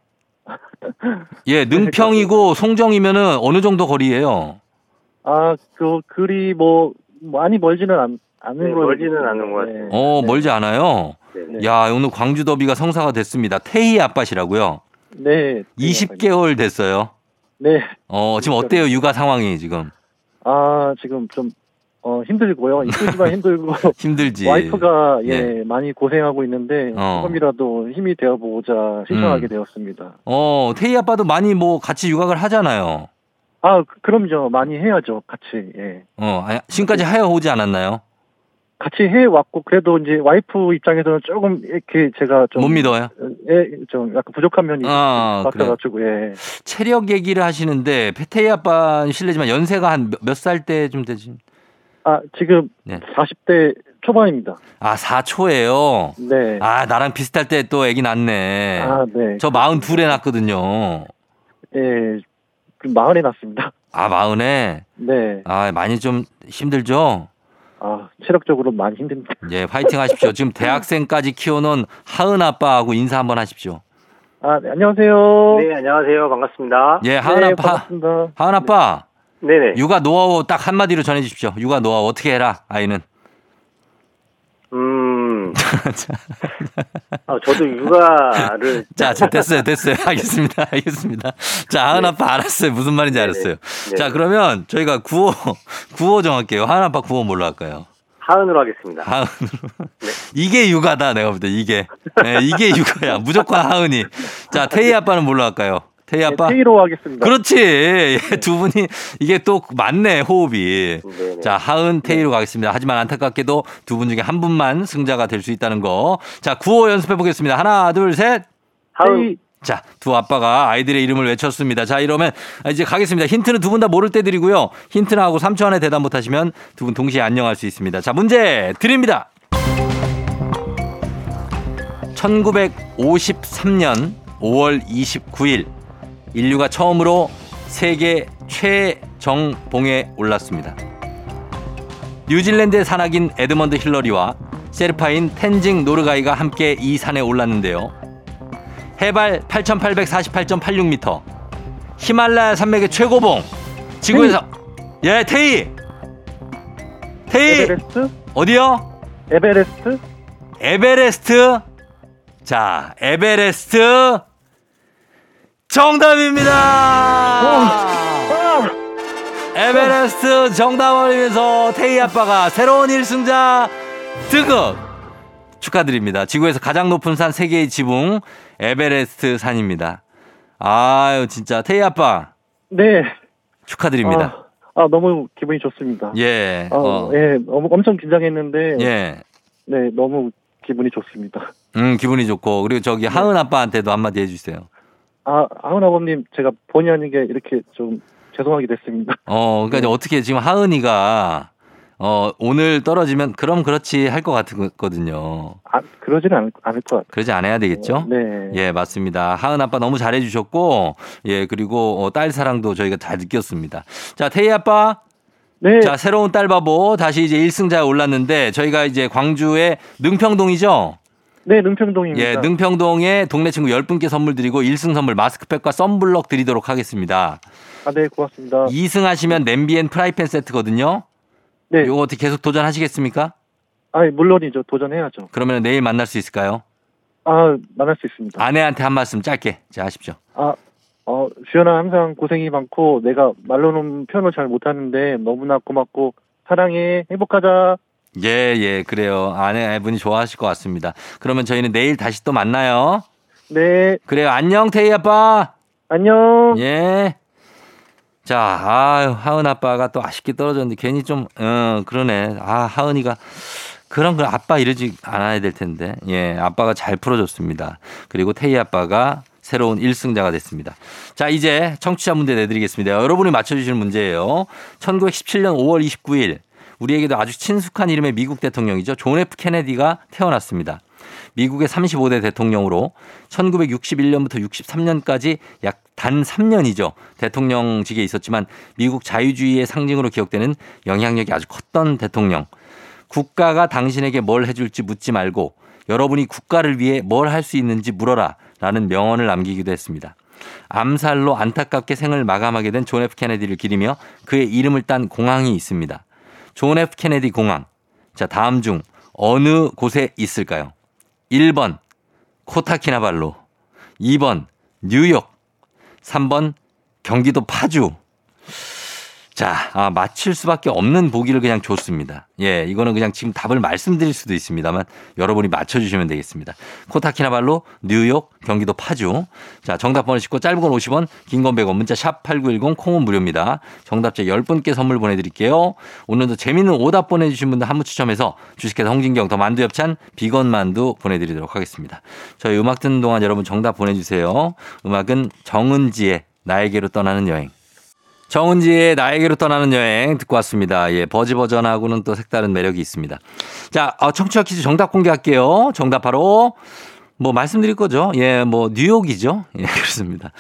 예, 능평이고 송정이면은 어느 정도 거리예요? 아, 그 글이 뭐 많이 멀지는 않, 않은 네, 거 멀지는 않은 것 같아요. 어, 멀지 않아요. 네. 야, 오늘 광주 더비가 성사가 됐습니다. 태희 아빠시라고요. 네. 20개월 됐어요. 네. 어, 지금 어때요? 육아 상황이 지금. 아, 지금 좀, 어, 힘들고요. 이쁘지만 힘들고. 힘들지. 와이프가 예, 예. 많이 고생하고 있는데 어. 조금이라도 힘이 되어보자 신청하게 음. 되었습니다. 어, 태희 아빠도 많이 뭐 같이 육아를 하잖아요. 아 그- 그럼요 많이 해야죠 같이 예 어, 아, 지금까지 하여 오지 않았나요? 같이 해 왔고 그래도 이제 와이프 입장에서는 조금 이렇게 제가 좀 못 믿어요? 예 좀 약간 부족한 면이 아, 있어가지고 예 체력 얘기를 하시는데 태희 아빠는 실례지만 연세가 한 몇 살 때 좀 되지? 아 지금 네. 40대 초반입니다. 아, 4초예요. 네. 아, 나랑 비슷할 때또 애기 낳네. 아, 네. 저 42에 낳거든요. 예, 그 마흔에 났습니다. 아, 마흔에? 네. 아, 많이 좀 힘들죠? 아, 체력적으로 많이 힘듭니다. 예, 화이팅 하십시오. 지금 대학생까지 키워놓은 하은 아빠하고 인사 한번 하십시오. 아, 네, 안녕하세요. 네, 안녕하세요. 반갑습니다. 예, 하은 네, 아빠. 반갑습니다. 하은 아빠. 네네. 육아 노하우 딱 한마디로 전해 주십시오. 육아 노하우 어떻게 해라, 아이는. 음. 아, 저도 육아를. 자, 자, 됐어요, 됐어요. 알겠습니다, 알겠습니다. 자, 하은 아빠 알았어요. 무슨 말인지 네네. 알았어요. 네. 자, 그러면 저희가 구호, 구호 정할게요. 하은 아빠 구호 뭘로 할까요? 하은으로 하겠습니다. 하은으로. 이게 육아다, 내가 볼 때, 이게. 네, 이게 육아야. 무조건 하은이. 자, 태희 아빠는 뭘로 할까요? 태희 아빠? 네, 테이로 하겠습니다. 그렇지. 예, 두 분이 이게 또 맞네, 호흡이. 네네. 자, 하은 테이로 가겠습니다. 하지만 안타깝게도 두 분 중에 한 분만 승자가 될 수 있다는 거. 자, 구호 연습해 보겠습니다. 하나, 둘, 셋. 하은. 자, 두 아빠가 아이들의 이름을 외쳤습니다. 자, 이러면 이제 가겠습니다. 힌트는 두 분 다 모를 때 드리고요. 힌트나 하고 3초 안에 대답 못 하시면 두 분 동시에 안녕할 수 있습니다. 자, 문제 드립니다. 1953년 5월 29일 인류가 처음으로 세계 최정봉에 올랐습니다. 뉴질랜드의 산악인 에드먼드 힐러리와 세르파인 텐징 노르가이가 함께 이 산에 올랐는데요. 해발 8,848.86m. 히말라야 산맥의 최고봉. 지구에서 예, 테이. 태희 에베레스트? 어디요? 에베레스트? 에베레스트. 자, 에베레스트 정답입니다. 아! 에베레스트 정답 올리면서 태희 아빠가 새로운 1승자 등극 축하드립니다. 지구에서 가장 높은 산 세계의 지붕 에베레스트 산입니다. 아유 진짜 태희 아빠 네. 축하드립니다. 아, 아, 너무 기분이 좋습니다. 예. 아, 어, 예, 너무 엄청 긴장했는데, 예. 네, 너무 기분이 좋습니다. 음 기분이 좋고 그리고 저기 하은 아빠한테도 한마디 해주세요. 아, 아흔 아버님, 제가 본의 아니게 이렇게 좀 죄송하게 됐습니다. 어 그러니까 이제 어떻게 지금 하은이가 어 오늘 떨어지면 그럼 그렇지 할 것 같거든요. 아, 그러지는 않을, 않을 것 같아요. 그러지 않아야 되겠죠? 네. 예, 맞습니다. 하은 아빠 너무 잘해 주셨고, 예, 그리고 어, 딸 사랑도 저희가 잘 느꼈습니다. 자, 태희 아빠. 네. 자, 새로운 딸 바보 다시 이제 1승자에 올랐는데 저희가 이제 광주의 능평동이죠? 네, 능평동입니다. 예, 능평동에 동네 친구 10분께 선물 드리고 1승 선물 마스크팩과 썬블럭 드리도록 하겠습니다. 아, 네, 고맙습니다. 2승 하시면 냄비 and 프라이팬 세트거든요. 네. 요거 어떻게 계속 도전하시겠습니까? 아, 물론이죠. 도전해야죠. 그러면 내일 만날 수 있을까요? 아, 만날 수 있습니다. 아내한테 한 말씀 짧게 자 하십시오. 아, 어, 주연아 항상 고생이 많고 내가 말로는 표현을 잘 못하는데 너무나 고맙고 사랑해 행복하자. 예, 예, 그래요. 아내분이 좋아하실 것 같습니다. 그러면 저희는 내일 다시 또 만나요. 네, 그래요. 안녕, 태희 아빠. 안녕. 예. 자, 아유, 하은 아빠가 또 아쉽게 떨어졌는데 괜히 좀, 어, 그러네. 아, 하은이가 그런 걸 아빠 이러지 않아야 될 텐데. 예, 아빠가 잘 풀어줬습니다. 그리고 태희 아빠가 새로운 1승자가 됐습니다. 자, 이제 청취자 문제 내드리겠습니다. 여러분이 맞춰주시는 문제예요. 1917년 5월 29일. 우리에게도 아주 친숙한 이름의 미국 대통령이죠. 존 F 케네디가 태어났습니다. 미국의 35대 대통령으로 1961년부터 63년까지 약 단 3년이죠. 대통령직에 있었지만 미국 자유주의의 상징으로 기억되는 영향력이 아주 컸던 대통령. 국가가 당신에게 뭘 해줄지 묻지 말고 여러분이 국가를 위해 뭘 할 수 있는지 물어라 라는 명언을 남기기도 했습니다. 암살로 안타깝게 생을 마감하게 된 존 F 케네디를 기리며 그의 이름을 딴 공항이 있습니다. 존 F 케네디 공항. 자, 다음 중 어느 곳에 있을까요? 1번 코타키나발루, 2번 뉴욕, 3번 경기도 파주. 자, 아, 맞힐 수밖에 없는 보기를 그냥 줬습니다. 예, 이거는 그냥 지금 답을 말씀드릴 수도 있습니다만 여러분이 맞춰주시면 되겠습니다. 코타키나발루, 뉴욕, 경기도 파주. 자, 정답 보내시고 짧은 건 50원, 긴 건 100원, 문자 샵 8910, 콩은 무료입니다. 정답자 10분께 선물 보내드릴게요. 오늘도 재밌는 오답 보내주신 분들 한 분 추첨해서 주식회사 홍진경 더 만두 엽찬 비건 만두 보내드리도록 하겠습니다. 저희 음악 듣는 동안 여러분 정답 보내주세요. 음악은 정은지의 나에게로 떠나는 여행. 정은지의 나에게로 떠나는 여행 듣고 왔습니다. 예, 버즈 버전하고는 또 색다른 매력이 있습니다. 자, 어, 청취자 퀴즈 정답 공개할게요. 정답 바로 뭐 말씀드릴 거죠. 예, 뭐 뉴욕이죠. 예, 그렇습니다.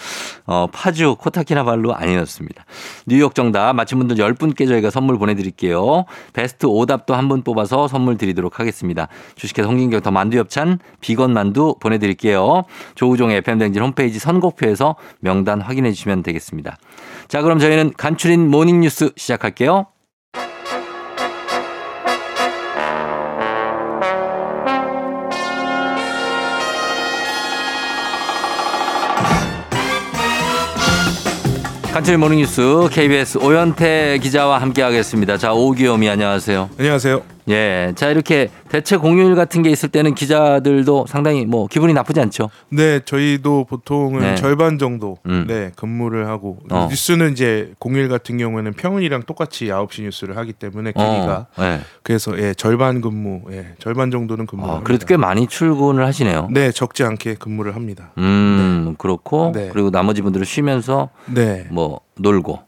어, 파주 코타키나발루 아니었습니다. 뉴욕 정답 맞힌 분들 10분께 저희가 선물 보내드릴게요. 베스트 오답도 한 분 뽑아서 선물 드리도록 하겠습니다. 주식회사 홍진경 더 만두엽찬 비건 만두 보내드릴게요. 조우종의 FM댕진 홈페이지 선곡표에서 명단 확인해 주시면 되겠습니다. 자, 그럼 저희는 간추린 모닝뉴스 시작할게요. 간추린 모닝뉴스 KBS 오현태 기자와 함께하겠습니다. 자, 오기요미 안녕하세요. 안녕하세요. 예. 자, 이렇게 대체 공휴일 같은 게 있을 때는 기자들도 상당히 뭐 기분이 나쁘지 않죠. 네, 저희도 보통은 네. 절반 정도 음. 네, 근무를 하고 어. 뉴스는 이제 공휴일 같은 경우에는 평일이랑 똑같이 9시 뉴스를 하기 때문에 길이가 어, 예. 그래서 예, 절반 근무, 예, 절반 정도는 근무를 어. 그래도 꽤 많이 출근을 하시네요. 네, 적지 않게 근무를 합니다. 음, 그렇고 네. 그리고 나머지 분들은 쉬면서 네. 뭐 놀고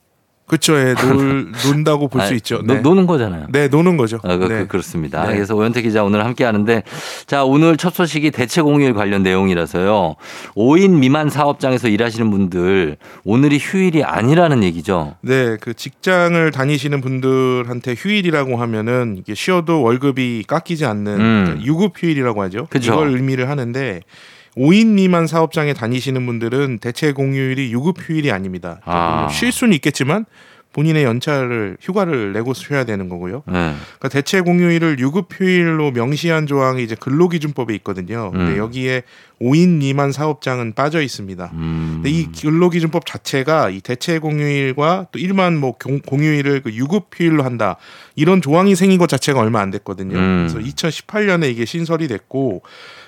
그렇죠. 예, 놀 논다고 볼 수 있죠. 노, 네. 노는 거잖아요. 네, 노는 거죠. 어, 그, 네. 렇습니다 네. 그래서 오현태 기자 오늘 함께 하는데 자, 오늘 첫 소식이 대체 공휴일 관련 내용이라서요. 5인 미만 사업장에서 일하시는 분들 오늘이 휴일이 아니라는 얘기죠. 네, 그 직장을 다니시는 분들한테 휴일이라고 하면은 이게 쉬어도 월급이 깎이지 않는 음. 그러니까 유급 휴일이라고 하죠. 그죠. 이걸 의미를 하는데 5인 미만 사업장에 다니시는 분들은 대체 공휴일이 유급 휴일이 아닙니다. 아. 쉴 수는 있겠지만 본인의 연차를 휴가를 내고 쉬어야 되는 거고요. 네. 그러니까 대체 공휴일을 유급 휴일로 명시한 조항이 이제 근로기준법에 있거든요. 근데 음. 여기에 5인 미만 사업장은 빠져 있습니다. 음. 근데 이 근로기준법 자체가 이 대체 공휴일과 또 일반 뭐 공- 공휴일을 그 유급 휴일로 한다 이런 조항이 생긴 것 자체가 얼마 안 됐거든요. 음. 그래서 2018년에 이게 신설이 됐고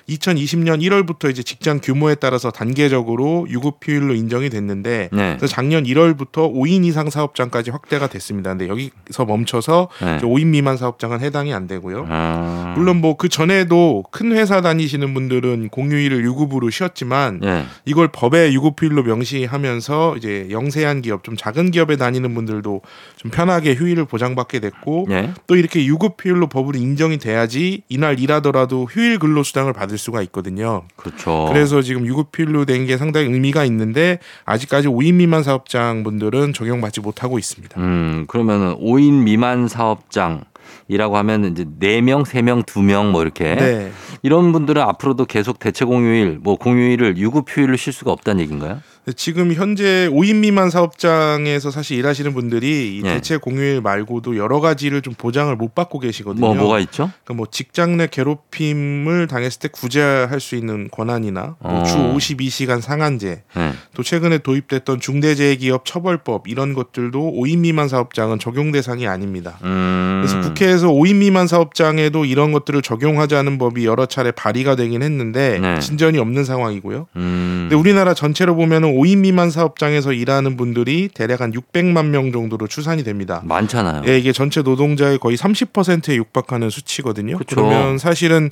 2020년 1월부터 이제 직장 규모에 따라서 단계적으로 유급 휴일로 인정이 됐는데 네. 그래서 작년 1월부터 5인 이상 사업장까지 확대가 됐습니다. 근데 여기서 멈춰서 네. 이제 5인 미만 사업장은 해당이 안 되고요. 아. 물론 뭐 그 전에도 큰 회사 다니시는 분들은 공휴일을 유급으로 쉬었지만 예. 이걸 법에 유급휴일로 명시하면서 이제 영세한 기업, 좀 작은 기업에 다니는 분들도 좀 편하게 휴일을 보장받게 됐고 예. 또 이렇게 유급휴일로 법으로 인정이 돼야지 이날 일하더라도 휴일 근로수당을 받을 수가 있거든요. 그렇죠. 그래서 지금 유급휴일로 된 게 상당히 의미가 있는데 아직까지 5인 미만 사업장 분들은 적용받지 못하고 있습니다. 음, 그러면은 5인 미만 사업장 이라고 하면 이제 4명, 3명, 2명 뭐 이렇게 네. 이런 분들은 앞으로도 계속 대체 공휴일, 뭐 공휴일을 유급 휴일로 쉴 수가 없다는 얘기인가요? 지금 현재 5인 미만 사업장에서 사실 일하시는 분들이 이 예. 대체 공휴일 말고도 여러 가지를 좀 보장을 못 받고 계시거든요. 뭐 뭐가 있죠? 그러니까 뭐 직장 내 괴롭힘을 당했을 때 구제할 수 있는 권한이나 뭐 어. 주 52시간 상한제, 네. 또 최근에 도입됐던 중대재해기업 처벌법 이런 것들도 5인 미만 사업장은 적용 대상이 아닙니다. 음. 그래서 국회에서 5인 미만 사업장에도 이런 것들을 적용하자는 법이 여러 차례 발의가 되긴 했는데 네. 진전이 없는 상황이고요. 음. 근데 우리나라 전체로 보면은 5인 미만 사업장에서 일하는 분들이 대략 한 600만 명 정도로 추산이 됩니다. 많잖아요. 예, 이게 전체 노동자의 거의 30%에 육박하는 수치거든요. 그쵸. 그러면 사실은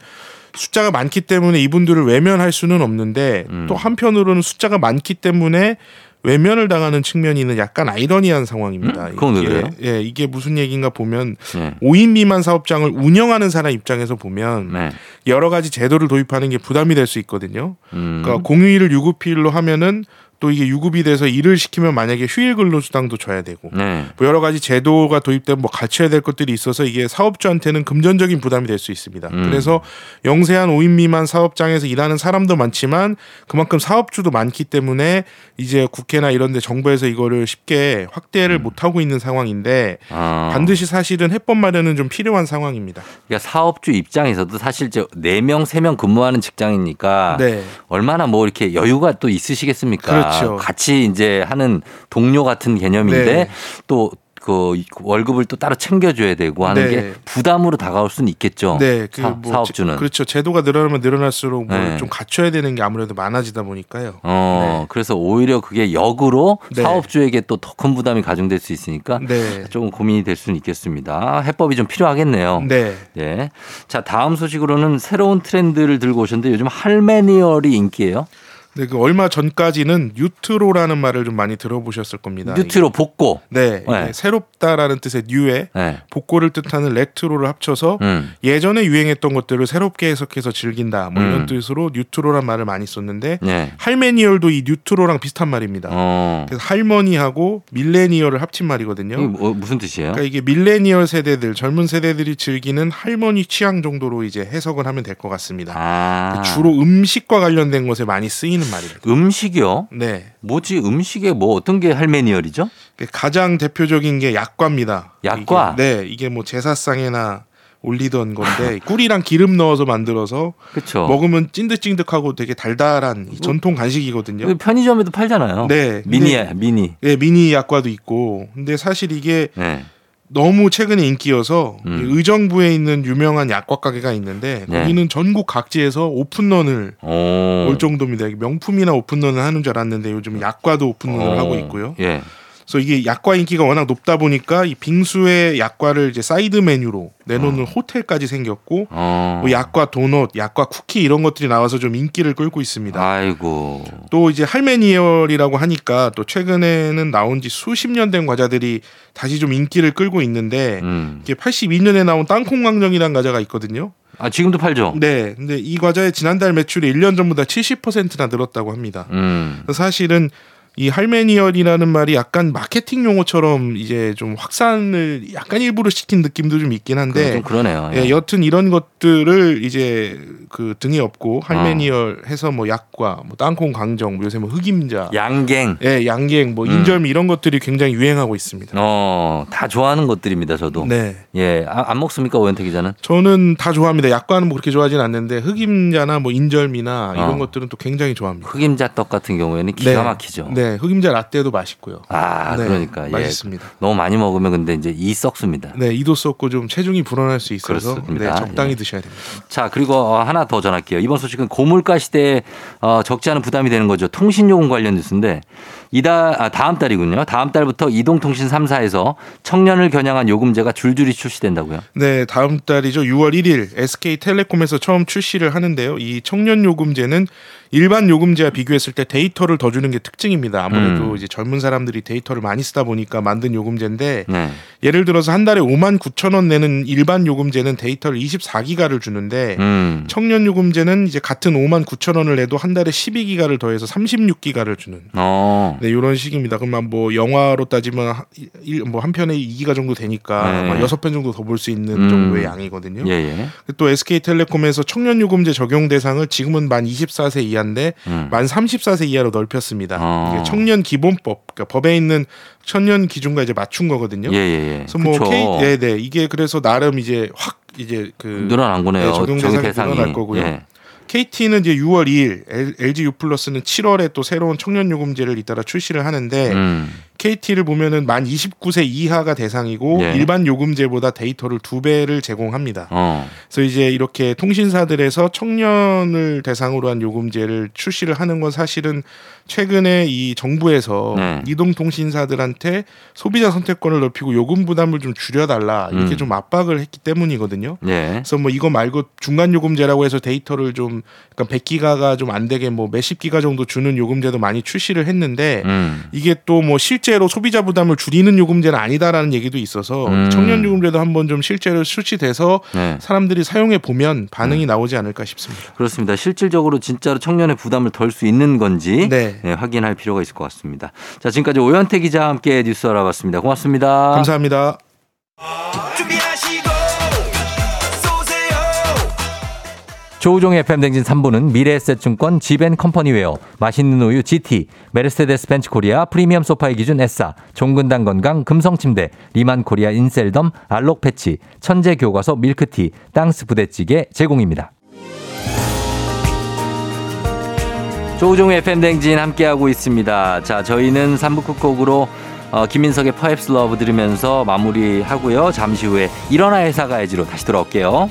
숫자가 많기 때문에 이분들을 외면할 수는 없는데 음. 또 한편으로는 숫자가 많기 때문에 외면을 당하는 측면이 있는 약간 아이러니한 상황입니다. 음? 그건 왜 이게, 그래요? 예, 이게 무슨 얘기인가 보면 네. 5인 미만 사업장을 운영하는 사람 입장에서 보면 네. 여러 가지 제도를 도입하는 게 부담이 될 수 있거든요. 음. 그러니까 공휴일을 유급휴일로 하면은 또 이게 유급이 돼서 일을 시키면 만약에 휴일 근로수당도 줘야 되고 네. 뭐 여러 가지 제도가 도입되면 뭐 갖춰야 될 것들이 있어서 이게 사업주한테는 금전적인 부담이 될 수 있습니다. 음. 그래서 영세한 5인 미만 사업장에서 일하는 사람도 많지만 그만큼 사업주도 많기 때문에 이제 국회나 이런 데 정부에서 이거를 쉽게 확대를 음. 못 하고 있는 상황인데 아. 반드시 사실은 해법 마련은 좀 필요한 상황입니다. 그러니까 사업주 입장에서도 사실 저 4명, 3명 근무하는 직장이니까 네. 얼마나 뭐 이렇게 여유가 또 있으시겠습니까? 그렇죠. 같이 이제 하는 동료 같은 개념인데 네. 또그 월급을 또 따로 챙겨줘야 되고 하는 네. 게 부담으로 다가올 수는 있겠죠. 네, 그 사, 뭐 사업주는. 제- 그렇죠. 제도가 늘어나면 늘어날수록 뭐 네. 좀 갖춰야 되는 게 아무래도 많아지다 보니까요. 어, 그래서 오히려 그게 역으로 네. 사업주에게 또 더 큰 부담이 가중될 수 있으니까 네. 조금 고민이 될 수는 있겠습니다. 해법이 좀 필요하겠네요. 네. 네. 자, 다음 소식으로는 새로운 트렌드를 들고 오셨는데 요즘 할매니얼이 인기예요. 네, 그 얼마 전까지는 뉴트로라는 말을 좀 많이 들어보셨을 겁니다. 뉴트로 복고. 네, 네. 새롭다라는 뜻의 new에 네. 복고를 뜻하는 레트로를 합쳐서 음. 예전에 유행했던 것들을 새롭게 해석해서 즐긴다. 뭐 이런 음. 뜻으로 뉴트로란 말을 많이 썼는데 네. 할매니얼도 이 뉴트로랑 비슷한 말입니다. 어. 그래서 할머니하고 밀레니얼을 합친 말이거든요. 뭐, 무슨 뜻이에요? 그러니까 이게 밀레니얼 세대들, 젊은 세대들이 즐기는 할머니 취향 정도로 이제 해석을 하면 될 것 같습니다. 아. 주로 음식과 관련된 것에 많이 쓰이는 말입니다. 음식이요? 네. 뭐지? 음식에 뭐 어떤 게 할메니얼이죠? 가장 대표적인 게 약과입니다. 약과? 이게, 네, 이게 뭐 제사상에나 올리던 건데 꿀이랑 기름 넣어서 만들어서 그렇죠. 먹으면 찐득찐득하고 되게 달달한 이 전통 간식이거든요. 편의점에도 팔잖아요. 네, 미니야, 미니. 네, 미니 약과도 있고. 근데 사실 이게 네. 너무 최근에 인기여서 음. 이 의정부에 있는 유명한 약과 가게가 있는데 네. 거기는 전국 각지에서 오픈런을 오. 올 정도입니다. 명품이나 오픈런을 하는 줄 알았는데 요즘 약과도 오픈런을 어. 하고 있고요. 예. 그래서 이게 약과 인기가 워낙 높다 보니까 이 빙수에 약과를 이제 사이드 메뉴로 내놓는 호텔까지 생겼고 어. 뭐 약과 도넛, 약과 쿠키 이런 것들이 나와서 좀 인기를 끌고 있습니다. 아이고. 또 이제 할매니얼이라고 하니까 또 최근에는 나온 지 수십 년 된 과자들이 다시 좀 인기를 끌고 있는데 음. 이게 82년에 나온 땅콩강정이라는 과자가 있거든요. 아, 지금도 팔죠? 네. 근데 이 과자의 지난달 매출이 1년 전보다 70%나 늘었다고 합니다. 음. 사실은 이 할메니얼이라는 말이 약간 마케팅 용어처럼 이제 좀 확산을 약간 일부러 시킨 느낌도 좀 있긴 그- 한데 좀 그러네요. 예. 예, 여튼 이런 것들을 이제 그 등에 업고 할메니얼 해서 뭐 약과 뭐 땅콩 강정 뭐 요새 뭐 흑임자 양갱. 예, 양갱 뭐 음. 인절미 이런 것들이 굉장히 유행하고 있습니다. 어, 다 좋아하는 것들입니다, 저도. 네. 예. 아, 안 먹습니까, 오현태 기자는? 저는 다 좋아합니다. 약과는 뭐 그렇게 좋아하진 않는데 흑임자나 뭐 인절미나 이런 어. 것들은 또 굉장히 좋아합니다. 흑임자 떡 같은 경우에는 기가 막히죠. 네, 흑임자 라떼도 맛있고요. 아, 네, 그러니까. 예. 맛있습니다. 너무 많이 먹으면 근데 이제 이 썩습니다. 네, 이도 썩고 좀 체중이 불어날 수 있어서 그렇습니다. 네, 적당히 예. 드셔야 됩니다. 자, 그리고 어, 하나 더 전할게요. 이번 소식은 고물가 시대에 어, 적지 않은 부담이 되는 거죠. 통신요금 관련 뉴스인데 이달 아, 다음 달이군요. 다음 달부터 이동통신 3사에서 청년을 겨냥한 요금제가 줄줄이 출시된다고요. 네, 다음 달이죠. 6월 1일 SK텔레콤에서 처음 출시를 하는데요. 이 청년 요금제는 일반 요금제와 비교했을 때 데이터를 더 주는 게 특징입니다. 아무래도 음. 이제 젊은 사람들이 데이터를 많이 쓰다 보니까 만든 요금제인데 네. 예를 들어서 한 달에 5만 9천 원 내는 일반 요금제는 데이터를 24기가를 주는데 음. 청년 요금제는 이제 같은 5만 9천 원을 내도 한 달에 12기가를 더해서 36기가를 주는 어. 네, 이런 식입니다. 그러면 뭐 영화로 따지면 뭐한 편에 2기가 정도 되니까 네. 아마 여섯 편 정도 더 볼 수 있는 음. 정도의 양이거든요. 예, 예. 또 SK텔레콤에서 청년 요금제 적용 대상을 지금은 만 24세 이하인데 음. 만 34세 이하로 넓혔습니다. 어. 이게 청년 기본법, 그러니까 법에 있는 청년 기준과 이제 맞춘 거거든요. 예, 예, 예. 그래서 뭐 그쵸. K, 네, 네, 이게 그래서 나름 이제 확 이제 그 늘어난 거네요. 네, 적용 대상이 대상이. 늘어날 거고요. 예. KT는 이제 6월 2일, LG U 플러스는 7월에 또 새로운 청년 요금제를 잇따라 출시를 하는데 음. KT를 보면은 만 29세 이하가 대상이고 예. 일반 요금제보다 데이터를 두 배를 제공합니다. 어. 그래서 이제 이렇게 통신사들에서 청년을 대상으로 한 요금제를 출시를 하는 건 사실은 최근에 이 정부에서 네. 이동 통신사들한테 소비자 선택권을 넓히고 요금 부담을 좀 줄여달라 이렇게 음. 좀 압박을 했기 때문이거든요. 예. 그래서 뭐 이거 말고 중간 요금제라고 해서 데이터를 좀 그러니까 100기가가 좀 안 되게 뭐 몇십 기가 정도 주는 요금제도 많이 출시를 했는데 음. 이게 또 뭐 실제로 소비자 부담을 줄이는 요금제는 아니다라는 얘기도 있어서 음. 청년 요금제도 한번 좀 실제로 출시돼서 네. 사람들이 사용해 보면 반응이 나오지 않을까 싶습니다. 그렇습니다. 실질적으로 진짜로 청년의 부담을 덜 수 있는 건지 네. 네, 확인할 필요가 있을 것 같습니다. 자, 지금까지 오현태 기자와 함께 뉴스 알아봤습니다. 고맙습니다. 감사합니다. 조우종의 FM대행진 3부는 미래에셋증권 지벤컴퍼니웨어, 맛있는 우유 GT, 메르세데스 벤츠 코리아 프리미엄 소파의 기준 S사, 종근당 건강 금성침대, 리만 코리아 인셀덤, 알록 패치, 천재 교과서 밀크티, 땅스 부대찌개 제공입니다. 조우종의 FM대행진 함께하고 있습니다. 자, 저희는 3부 끝곡으로 어, 김민석의 Perhaps Love 들으면서 마무리하고요. 잠시 후에 일어나 회사 가야지로 다시 돌아올게요.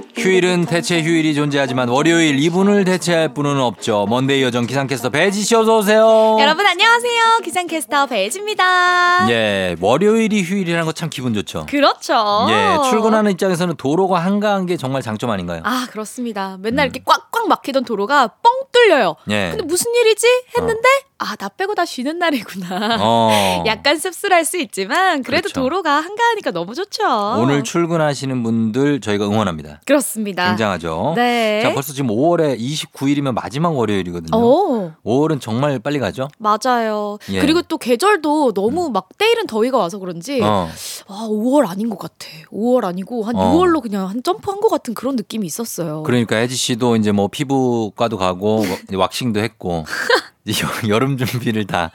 휴일은 대체 휴일이 존재하지만 월요일 이분을 대체할 분은 없죠. 먼데이 여정 기상캐스터 배지 씨 어서 오세요. 여러분 안녕하세요. 기상캐스터 배지입니다. 예, 월요일이 휴일이라는 거 참 기분 좋죠. 그렇죠. 예, 출근하는 입장에서는 도로가 한가한 게 정말 장점 아닌가요? 아 그렇습니다. 맨날 이렇게 꽉꽉 막히던 도로가 뻥 뚫려요. 음. 예. 근데 무슨 일이지 했는데 아 나 빼고 다 쉬는 날이구나. 어. 약간 씁쓸할 수 있지만 그래도 그렇죠. 도로가 한가하니까 너무 좋죠. 오늘 출근하시는 분들 저희가 응원합니다. 그렇습니다. 굉장하죠. 네. 자, 벌써 지금 5월에 29일이면 마지막 월요일이거든요. 오. 5월은 정말 빨리 가죠? 맞아요. 예. 그리고 또 계절도 너무 막 때이른 더위가 와서 그런지 어. 아 5월 아닌 것 같아. 5월 아니고 한 어. 6월로 그냥 한 점프한 것 같은 그런 느낌이 있었어요. 그러니까 혜지 씨도 이제 뭐 피부과도 가고 이제 왁싱도 했고 여- 여름 준비를 다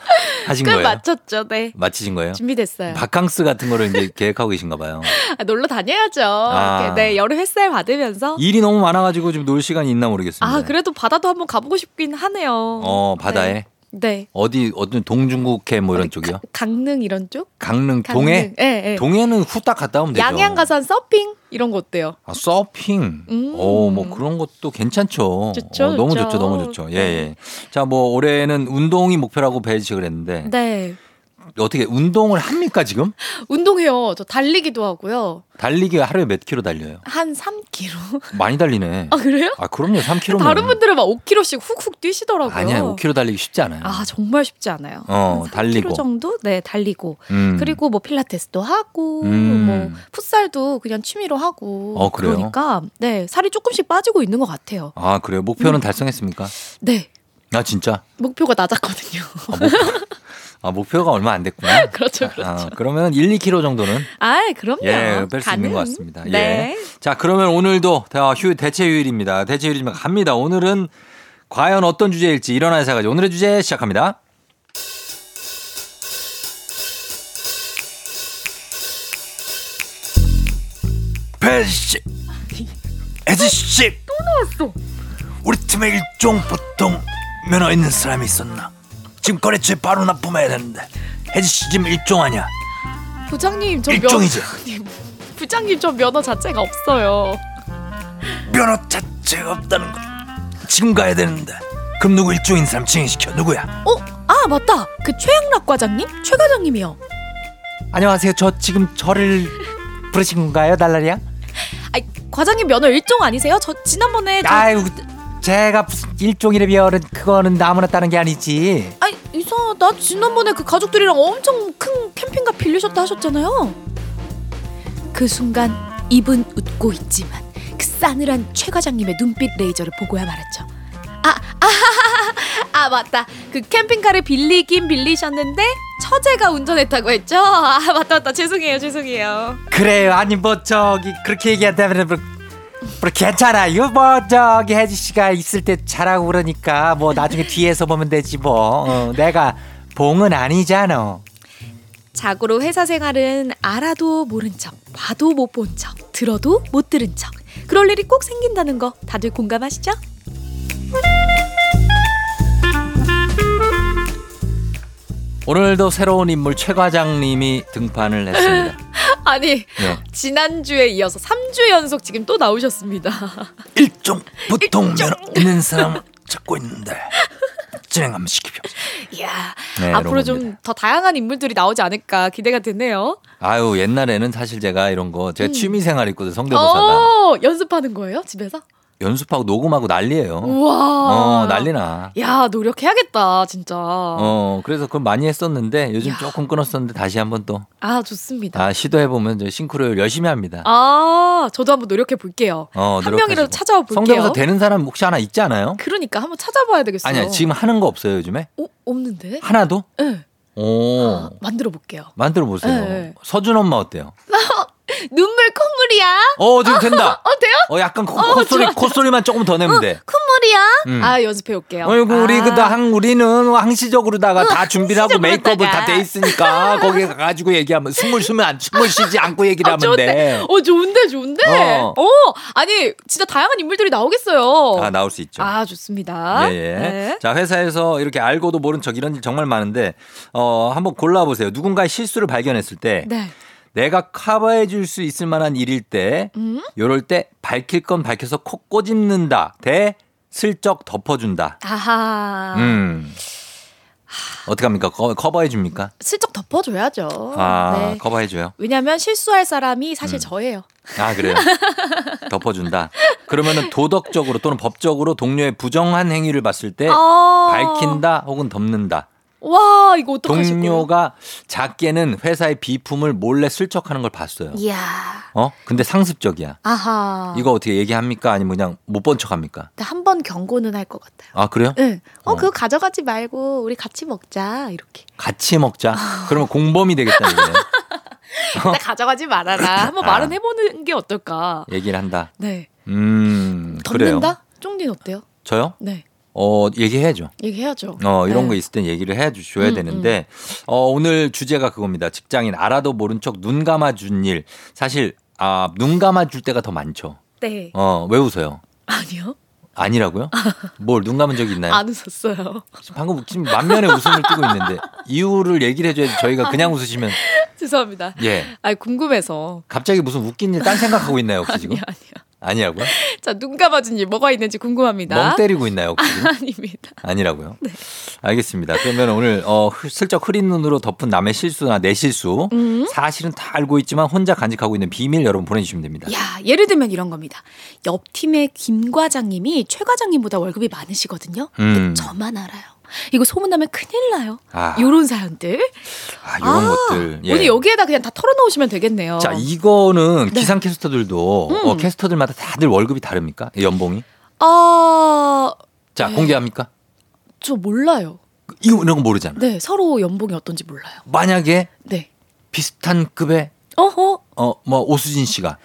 하신 끝 거예요. 맞췄죠. 네. 마치신 거예요? 준비됐어요. 바캉스 같은 거를 이제 계획하고 계신가 봐요. 아, 놀러 다녀야죠. 아. 네, 여름 햇살 받으면서. 일이 너무 많아가지고 좀놀 시간이 있나 모르겠습니다. 아, 그래도 바다도 한번 가보고 싶긴 하네요. 어 바다에 네. 어디 어떤 동중국해 뭐 이런 쪽이요? 강릉 이런 쪽? 강릉 강릉. 동해? 예, 예. 동해는 후딱 갔다 오면 되죠. 양양 가서 한 서핑 이런 거 어때요? 아, 서핑. 음. 오, 뭐 그런 것도 괜찮죠. 좋죠, 어, 너무 좋죠. 좋죠, 너무 좋죠. 예, 네. 예. 자, 뭐 올해는 운동이 목표라고 배지식을 했는데 네. 어떻게 운동을 합니까 지금? 운동해요. 저 달리기도 하고요. 달리기 하루에 몇 킬로 달려요? 한 3kg. 많이 달리네. 아, 그래요? 아, 그럼요. 3킬로면. 다른 분들은 막 5kg씩 훅훅 뛰시더라고요. 아니야, 5킬로 달리기 쉽지 않아요. 아, 정말 쉽지 않아요. 어, 한 3kg 달리고. 정도? 네, 달리고. 음. 그리고 뭐 필라테스도 하고 음. 뭐 풋살도 그냥 취미로 하고 어, 그래요? 그러니까 네, 살이 조금씩 빠지고 있는 것 같아요. 아, 그래요. 음. 목표는 달성했습니까? 네. 아, 진짜? 목표가 낮았거든요. 아, 목표, 아, 목표가 얼마 안 됐구나. 그렇죠, 그렇죠. 아, 그러면 1, 2킬로 정도는 아, 그럼요. 예, 뺄 수 있는 가능. 것 같습니다. 네. 예. 자, 그러면 오늘도 다휴 대체 휴일입니다. 대체 휴일이면 갑니다. 오늘은 과연 어떤 주제일지 일어나 사가지 오늘의 주제 시작합니다. 배씨, 애지 씨, 또 나왔어. 우리 팀에 일종 보통 면허 있는 사람이 있었나? 지금 거래처에 바로 납품해야 되는데 혜지 씨 지금 일종 아니야? 부장님, 저 일종이죠. 면허 부장님 저 면허 자체가 없어요. 면허 자체가 없다는 거 지금 가야 되는데 그럼 누구 일종인 사람 증인시켜 누구야? 어? 아, 맞다. 그 최양락 과장님? 최 과장님이요. 안녕하세요 저 지금 저를 부르신 건가요 달라리야? 아, 과장님 면허 일종 아니세요? 저 지난번에 저 아유 제가 무슨 일종이라면 그거는 아무나 따는 게 아니지 아, 이상하다. 지난번에 그 가족들이랑 엄청 큰 캠핑카 빌리셨다 하셨잖아요. 그 순간 입은 웃고 있지만 그 싸늘한 최 과장님의 눈빛 레이저를 보고야 말았죠. 아, 아, 아 맞다. 그 캠핑카를 빌리긴 빌리셨는데 처제가 운전했다고 했죠. 아 맞다 맞다. 죄송해요 죄송해요. 그래요 아니 뭐 저기 그렇게 얘기한다면 뭐, 뭐 괜찮아요 뭐 저기 혜지 씨가 있을 때 잘하고 그러니까 뭐 나중에 뒤에서 보면 되지 뭐 어, 내가 봉은 아니잖아 자고로 회사 생활은 알아도 모른 척, 봐도 못 본 척, 들어도 못 들은 척. 그럴 일이 꼭 생긴다는 거 다들 공감하시죠? 오늘도 새로운 인물 최 과장님이 등판을 했습니다. 아니 네. 지난주에 이어서 3주 연속 지금 또 나오셨습니다. 일종 보통 면허 있는 사람 찾고 있는데 진행 한번 시키십시오. 이야, 네, 앞으로 좀. 더 다양한 인물들이 나오지 않을까 기대가 되네요. 아유 옛날에는 사실 제가 이런 거 제가 음. 취미 생활했거든 성대모사가 어, 연습하는 거예요? 집에서? 연습하고 녹음하고 난리예요. 우와. 어 난리나. 야, 노력해야겠다, 진짜. 어 그래서 그걸 많이 했었는데 요즘 야. 조금 끊었었는데 다시 한번 또 아, 좋습니다. 아, 시도해 보면 저 싱크로율 열심히 합니다. 아, 저도 한번 노력해 볼게요. 어, 한. 명이라도 찾아와 볼게요. 성대모사 되는 사람 혹시 하나 있지 않아요? 그러니까 한번 찾아봐야 되겠어요. 아니야 지금 하는 거 없어요 요즘에 어, 없는데? 하나도? 네. 오 만들어 볼게요. 만들어 보세요. 네. 서준 엄마 어때요? 눈물 콧물이야. 어 지금 된다. 어, 돼요? 어 약간 코, 어, 콧소리 좋아, 좋아. 콧소리만 조금 더 내면 돼. 콧물이야. 음. 아, 연습해 올게요. 어이구 우리 아. 그다 항 우리는 항시적으로다가 다 준비를 하고. 메이크업을 다 돼 있으니까 거기 가가지고 얘기하면 숨을 쉬면 안 숨을 쉬지 않고 얘기를 아, 하면 좋은데. 돼. 어, 좋은데, 좋은데. 어. 어. 아니, 진짜 다양한 인물들이 나오겠어요. 아 나올 수 있죠. 아, 좋습니다. 예, 예. 네. 자, 회사에서 이렇게 알고도 모른 척 이런 일 정말 많은데, 어, 한번 골라보세요. 누군가의 실수를 발견했을 때, 네. 내가 커버해 줄 수 있을 만한 일일 때, 음? 요럴 때 밝힐 건 밝혀서 코 꼬집는다. 대 슬쩍 덮어준다. 아하. 음. 어떡합니까? 커, 커버해 줍니까? 슬쩍 덮어줘야죠. 아, 네. 커버해 줘요? 왜냐면 실수할 사람이 음. 사실 저예요. 아, 그래요? 덮어준다. 그러면은 도덕적으로 또는 법적으로 동료의 부정한 행위를 봤을 때, 아. 밝힌다 혹은 덮는다. 와, 이거 어떡하실 거예요? 동료가 작게는 회사의 비품을 몰래 슬쩍하는 걸 봤어요. 이야. 어? 근데 상습적이야. 아하. 이거 어떻게 얘기합니까? 아니면 그냥 못 본 척 합니까? 한 번 경고는 할 것 같아요. 아, 그래요? 네. 어, 어. 그거 가져가지 말고 우리 같이 먹자. 이렇게. 같이 먹자. 그러면 공범이 되겠다, 이게. 나 가져가지 말아라. 한번 아. 말은 해보는 게 어떨까. 얘기를 한다. 네. 음, 그래요. 덮는다? 쫑디는 어때요? 저요? 네. 어, 얘기해야죠. 얘기해야죠. 어, 이런 네. 거 있을 땐 얘기를 해 줘야 음, 되는데, 어, 오늘 주제가 그겁니다. 직장인 알아도 모른 척 눈 감아 준 일. 사실, 아, 눈 감아 줄 때가 더 많죠. 네. 어, 왜 웃어요? 아니요. 아니라고요? 뭘 눈 감은 적이 있나요? 안 웃었어요. 방금 지금 만면에 웃음을 띠고 있는데 이유를 얘기를 해줘야지 저희가 그냥 웃으시면 죄송합니다. 예 아 궁금해서. 갑자기 무슨 웃긴 일 딴 생각하고 있나요 혹시 지금 아니야, 아니야. 아니라고요? 자, 눈 감아준 일 뭐가 있는지 궁금합니다. 멍 때리고 있나요 혹시? 아닙니다. 아니라고요? 네. 알겠습니다. 그러면 오늘 어, 흐- 슬쩍 흐린 눈으로 덮은 남의 실수나 내 실수 음. 사실은 다 알고 있지만 혼자 간직하고 있는 비밀 여러분 보내주시면 됩니다. 야, 예를 들면 이런 겁니다. 옆 팀의 김 과장님이 최 과장님보다 월급이 많으시거든요. 음. 저만 알아요. 이거 소문나면 큰일 나요. 아, 요런 사연들. 아, 이런 아, 것들. 예. 오늘 여기에다 그냥 다 털어놓으시면 되겠네요. 자 이거는 네. 기상 캐스터들도 음. 어, 캐스터들마다 다들 월급이 다릅니까? 이 연봉이? 아, 자 네. 공개합니까? 저 몰라요. 이거 이런 거 모르잖아. 네, 서로 연봉이 어떤지 몰라요. 만약에 네. 비슷한 급의 어허, 어 뭐 오수진 씨가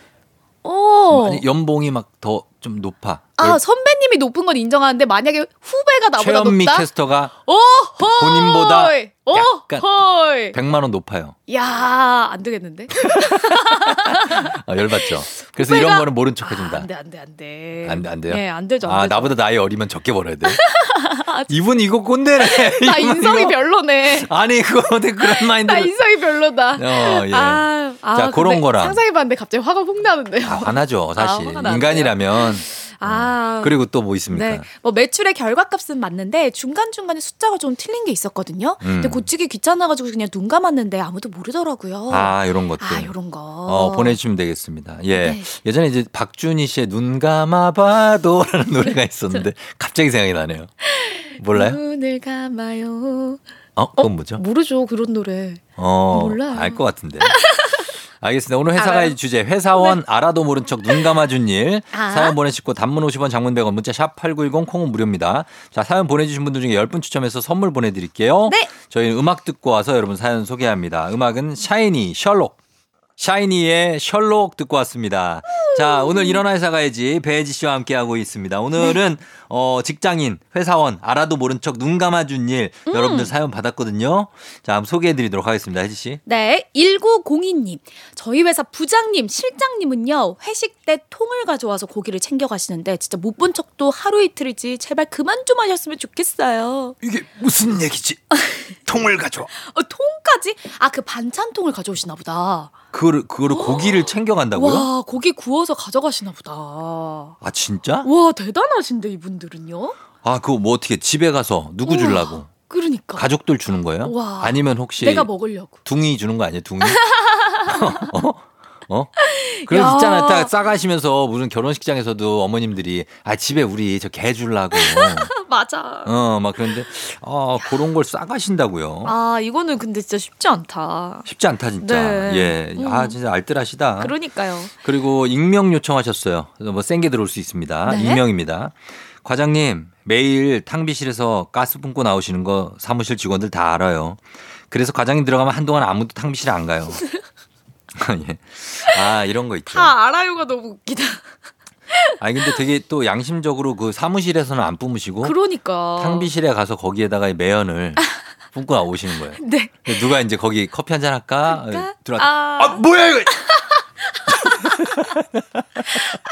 어. 아니, 연봉이 막 더 좀 높아. 아, 선배님이 높은 건 인정하는데 만약에 후배가 나보다 최현미 높다? 캐스터가 어허! 본인보다 약간 어허! 100만 원 높아요. 야, 안 되겠는데? 아, 열받죠. 그래서 이런 거는 모른 척 아, 해준다. 안 돼, 안 돼, 안 돼. 안 돼, 안 돼요? 네, 안 되죠. 안 아, 되죠. 나보다 나이 어리면 적게 벌어야 돼. 이분 이거 꼰대네. 나 이분 인성이 이거- 별로네. 아니, 그거 어떻게 그런 나 마인드를. 인성이 별로다. 어, 예. 아, 아, 자, 그런 거랑. 상상해봤는데 갑자기 화가 훅 나는데요. 아, 화나죠, 사실. 아, 나는데요? 인간이라면. 아. 그리고 또 뭐 있습니까? 네. 뭐 매출의 결과값은 맞는데 중간중간에 숫자가 좀 틀린 게 있었거든요. 근데 음. 고치기 귀찮아가지고 그냥 눈 감았는데 아무도 모르더라고요. 아, 이런 것들. 아, 요런 거. 어, 보내주시면 되겠습니다. 예. 네. 예전에 이제 박준희 씨의 눈 감아봐도 라는 노래가 있었는데 갑자기 생각이 나네요. 몰라요? 눈을 감아요. 어? 그건 뭐죠? 모르죠, 그런 노래. 어, 몰라요. 알것 같은데. 알겠습니다. 오늘 회사가의 알아요? 네. 주제 회사원 알아도 모른 척 눈 감아준 일 아. 사연 보내시고 단문 50원 장문 100원 문자 샵 8910 콩은 무료입니다. 자 사연 보내주신 분들 중에 10분 추첨해서 선물 보내드릴게요. 네. 저희는 음악 듣고 와서 여러분 사연 소개합니다. 음악은 샤이니 셜록 샤이니의 셜록 듣고 왔습니다. 자, 오늘 일어나 회사 가야지 배혜지 씨와 함께하고 있습니다. 오늘은 어, 직장인, 회사원, 알아도 모른 척 눈 감아준 일 여러분들 사연 받았거든요. 자, 한번 소개해 드리도록 하겠습니다. 혜지 씨. 네, 1902님. 저희 회사 부장님, 실장님은요, 회식 때 통을 가져와서 고기를 챙겨가시는데, 진짜 못 본 척도 하루 이틀이지, 제발 그만 좀 하셨으면 좋겠어요. 이게 무슨 얘기지? 통을 가져와. 어, 통까지? 아, 그 반찬통을 가져오시나 보다. 그거를, 그거를 고기를 챙겨간다고요? 와, 고기 구워서 가져가시나 보다. 아, 진짜? 와, 대단하신데, 이 분들은요? 아, 그거 뭐 어떻게 집에 가서 누구 우와. 주려고? 그러니까. 가족들 주는 거예요? 와. 아니면 혹시 내가 먹으려고. 둥이 주는 거 아니에요? 둥이? 어? 어? 그래서 야. 있잖아요. 딱 싸가시면서 무슨 결혼식장에서도 어머님들이 아 집에 우리 저 개 주려고 맞아. 어 막 그런데 어 그런 걸 싸가신다고요. 아 이거는 근데 진짜 쉽지 않다. 쉽지 않다 진짜. 네. 예. 아 음. 진짜 알뜰하시다. 그러니까요. 그리고 익명 요청하셨어요. 뭐 센 게 들어올 수 있습니다. 네. 익명입니다. 과장님 매일 탕비실에서 가스 뿜고 나오시는 거 사무실 직원들 다 알아요. 그래서 과장님 들어가면 한동안 아무도 탕비실에 안 가요. 예. 아 이런 거 있죠. 다 알아요가 너무 웃기다. 아니 근데 되게 또 양심적으로 그 사무실에서는 안 뿜으시고 그러니까. 탕비실에 가서 거기에다가 매연을 뿜고 나오시는 거예요. 네. 누가 이제 거기 커피 한 잔 할까? 그러니까? 들어와. 아. 아 뭐야 이거?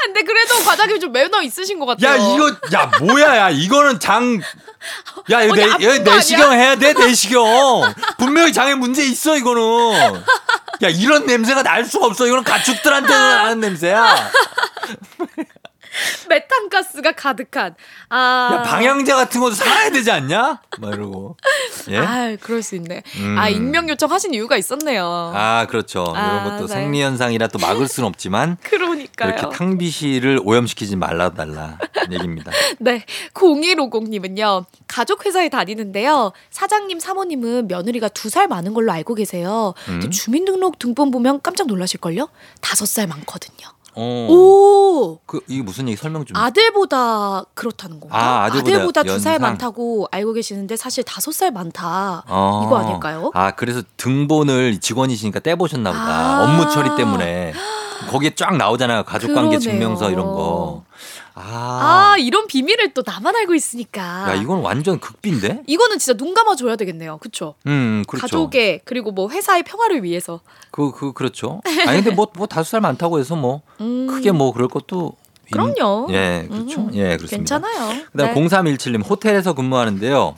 근데 그래도 과장님 좀 매너 있으신 것 같아요. 야 이거 야 뭐야 야 이거는 장. 야 이거 내, 거 내시경 해야 돼 내시경. 분명히 장에 문제 있어 이거는. 야 이런 냄새가 날 수가 없어 이거는 가축들한테 나는 냄새야. 메탄가스가 가득한. 아. 야 방향제 같은 것도 살아야 되지 않냐? 막 이러고. 예. 아, 그럴 수 있네. 음. 아, 익명 요청하신 이유가 있었네요. 아 그렇죠. 아, 이런 것도 네. 생리 현상이라 또 막을 수는 없지만 그러니까요. 이렇게 탕비실을 오염시키지 말라 달라 얘기입니다. 네. 0150님은요, 가족 회사에 다니는데요. 사장님, 사모님은 며느리가 두 살 많은 걸로 알고 계세요. 음. 주민등록 등본 보면 깜짝 놀라실걸요? 다섯 살 많거든요. 어. 오! 그 이게 무슨 얘기 설명 좀. 아들보다 그렇다는 건가? 아, 아들보다 두 살. 많다고 알고 계시는데 사실 다섯 살 많다. 어. 이거 아닐까요? 아 그래서 등본을 직원이시니까 떼보셨나 보다. 아. 업무 처리 때문에 거기에 쫙 나오잖아요. 가족관계. 증명서 이런 거. 아. 아, 이런 비밀을 또 나만 알고 있으니까. 야 이건 완전 극비인데? 이거는 진짜 눈 감아줘야 되겠네요. 그쵸? 음 그렇죠. 가족의 그리고 뭐 회사의 평화를 위해서. 그, 그, 그렇죠. 아니, 근데 뭐, 뭐, 다섯 살 많다고 해서 뭐, 음. 크게 뭐, 그럴 것도. 있- 그럼요. 예, 그렇죠. 음, 예, 그렇습니다. 괜찮아요. 그 다음 네. 0317님, 호텔에서 근무하는데요.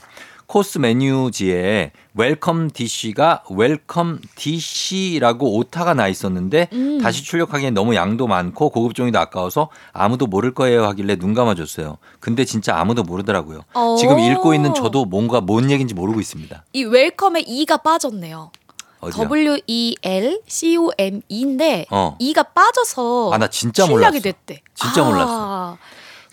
코스 메뉴지에 welcome dish가 welcome dish라고 오타가 나 있었는데 음. 다시 출력하기엔 너무 양도 많고 고급 종이도 아까워서 아무도 모를 거예요 하길래 눈 감아줬어요. 근데 진짜 아무도 모르더라고요. 어. 지금 읽고 있는 저도 뭔가 뭔 얘기인지 모르고 있습니다. 이 웰컴에 E가 빠졌네요. 어디요? W E L C O M E인데 어. E가 빠져서 아, 나 진짜 출력이 몰랐어. 됐대. 진짜 아, 몰랐어.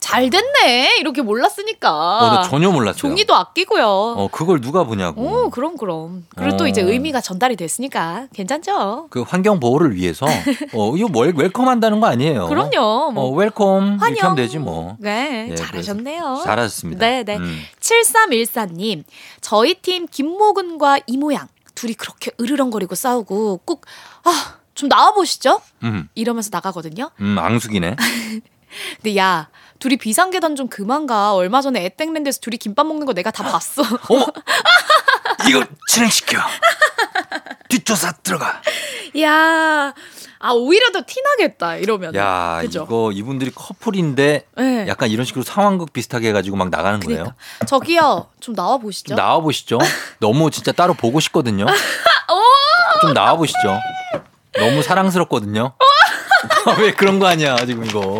잘 됐네. 이렇게 몰랐으니까. 어, 나 전혀 몰랐어요. 종이도 아끼고요. 어, 그걸 누가 보냐고. 오, 그럼 그럼. 그리고 또 어. 이제 의미가 전달이 됐으니까 괜찮죠. 그 환경 보호를 위해서 어 이거 뭘 welcome 한다는 거 아니에요. 그럼요. 뭐. 어 welcome 이렇게 환영. 하면 되지 뭐. 네, 예, 잘하셨네요. 잘하셨습니다. 네, 네. 음. 7314님, 저희 팀 김모근과 이모양 둘이 그렇게 으르렁거리고 싸우고 꼭, 아, 좀 나와보시죠? 음, 이러면서 나가거든요. 음, 앙숙이네. 근데 야, 둘이 비상계단 좀 그만 가. 얼마 전에 에땡랜드에서 둘이 김밥 먹는 거 내가 다 봤어. 어머, 이거 진행시켜. 뒷조사 들어가. 야, 아, 오히려 더 티나겠다. 이러면. 야, 그죠? 이거 이분들이 커플인데 네. 약간 이런 식으로 상황극 비슷하게 해가지고 막 나가는 거예요. 그러니까. 저기요, 좀 나와 보시죠. 좀 나와 보시죠. 너무 진짜 따로 보고 싶거든요. 좀 나와 보시죠. 너무 사랑스럽거든요. 왜 그런 거 아니야 지금 이거.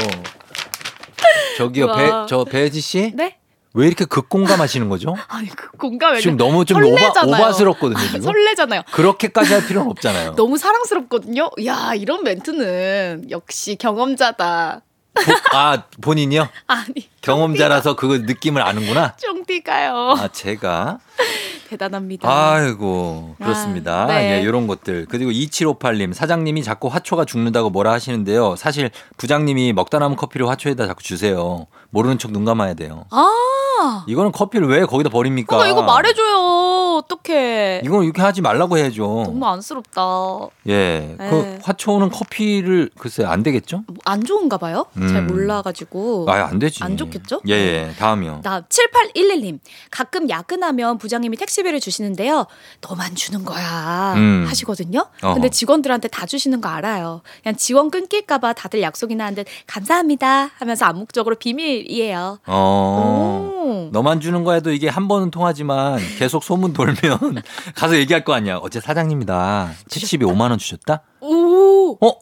저기요. 배 저 배지 씨. 네? 왜 이렇게 극공감하시는 거죠? 아니, 그 공감을. 지금 너무 좀 오바. 오바스럽거든요, 지금. 설레잖아요. 그렇게까지 할 필요는 없잖아요. 너무 사랑스럽거든요. 야, 이런 멘트는 역시 경험자다. 보- 아, 본인이요? 아니, 경험자라서 그 느낌을 아는구나. 쫑띠가요. 아, 제가. 대단합니다. 아이고, 그렇습니다. 아, 네. 예, 이런 것들. 그리고 2758님, 사장님이 자꾸 화초가 죽는다고 뭐라 하시는데요. 사실 부장님이 먹다 남은 커피를 화초에다 자꾸 주세요. 모르는 척 눈 감아야 돼요. 아, 이거는 커피를 왜 거기다 버립니까? 어, 나 이거 말해줘요. 어떡해. 이건 이렇게 하지 말라고 해야죠. 너무 안쓰럽다. 예. 네. 그 화초는 커피를 글쎄 안 되겠죠? 뭐안 좋은가 봐요. 잘 음. 몰라가지고. 아, 안 되지. 안 좋겠죠? 예, 예. 다음이요. 나 7811님 가끔 야근하면 부장님이 택시비를 주시는데요 너만 주는 거야 음. 하시거든요 어허. 근데 직원들한테 다 주시는 거 알아요 그냥 지원 끊길까봐 다들 약속이나 한듯 감사합니다 하면서 암묵적으로 비밀 이에요 어. 오. 너만 주는 거에도 이게 한 번은 통하지만 계속 소문 돌면 가서 얘기할 거 아니야. 어제 사장님이다. 택시비 5만 원 주셨다? 오. 어?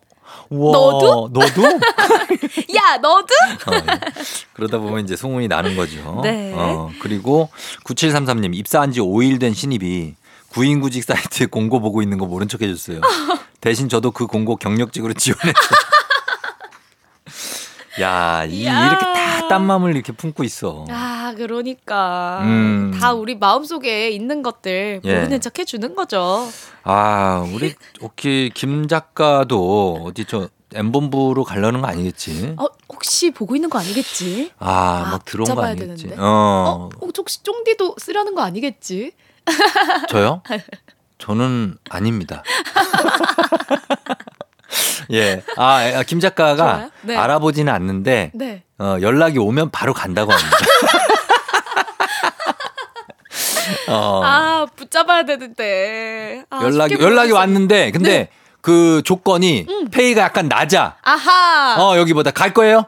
우와, 너도? 너도? 야 너도? 어, 그러다 보면 이제 소문이 나는 거죠. 네. 어, 그리고 9733님 입사한 지 5일 된 신입이 구인구직 사이트에 공고 보고 있는 거 모른 척 해줬어요. 대신 저도 그 공고 경력직으로 지원했어요. 야, 이, 야. 이렇게 다 딴맘을 이렇게 품고 있어. 아 그러니까 음. 다 우리 마음속에 있는 것들 예. 모르는 척 해주는 거죠. 아, 우리 혹시 김 작가도 어디 저 M본부로 가려는 거 아니겠지? 어 혹시 보고 있는 거 아니겠지? 아, 아, 막 들어온 거 아니겠지? 되는데. 어, 어 혹시 쫑디도 쓰려는 거 아니겠지? 저요? 저는 아닙니다. 예. 아, 아, 김 작가가. 네. 알아보지는 않는데 네. 어, 연락이 오면 바로 간다고 합니다. 어, 아 붙잡아야 되는데. 아, 연락이 연락이. 왔는데 근데 네. 그 조건이 음. 페이가 약간 낮아. 아하. 어, 여기보다 갈 거예요?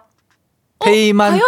페이만 과연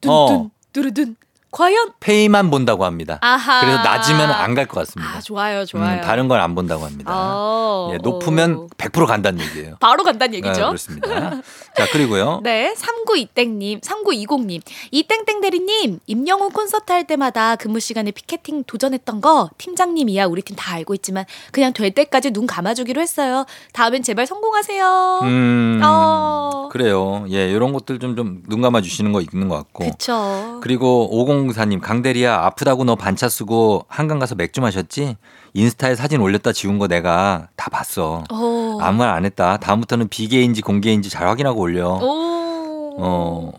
둔둔 어. 두루둔 과연 페이만 본다고 합니다. 아하. 그래서 낮으면 안 갈 것 같습니다. 아 좋아요 좋아요. 음, 다른 걸 안 본다고 합니다. 어, 예, 높으면 어. 100% 간다는 얘기예요. 바로 간다는 아, 얘기죠. 그렇습니다. 자, 그리고요. 네, 39이땡님, 3920님, 이땡땡 대리님, 임영웅 콘서트 할 때마다 근무 시간에 피켓팅 도전했던 거 팀장님이야 우리 팀 다 알고 있지만 그냥 될 때까지 눈 감아주기로 했어요. 다음엔 제발 성공하세요. 음. 어. 그래요. 예, 이런 것들 좀 좀 눈 감아 주시는 거 있는 것 같고. 그쵸. 그리고 5004님, 강대리야, 아프다고 너 반차 쓰고 한강 가서 맥주 마셨지? 인스타에 사진 올렸다 지운 거 내가 다 봤어. 어. 아무 말 안 했다. 다음부터는 비계인지 공개인지 잘 확인하고 올려. 오. 어,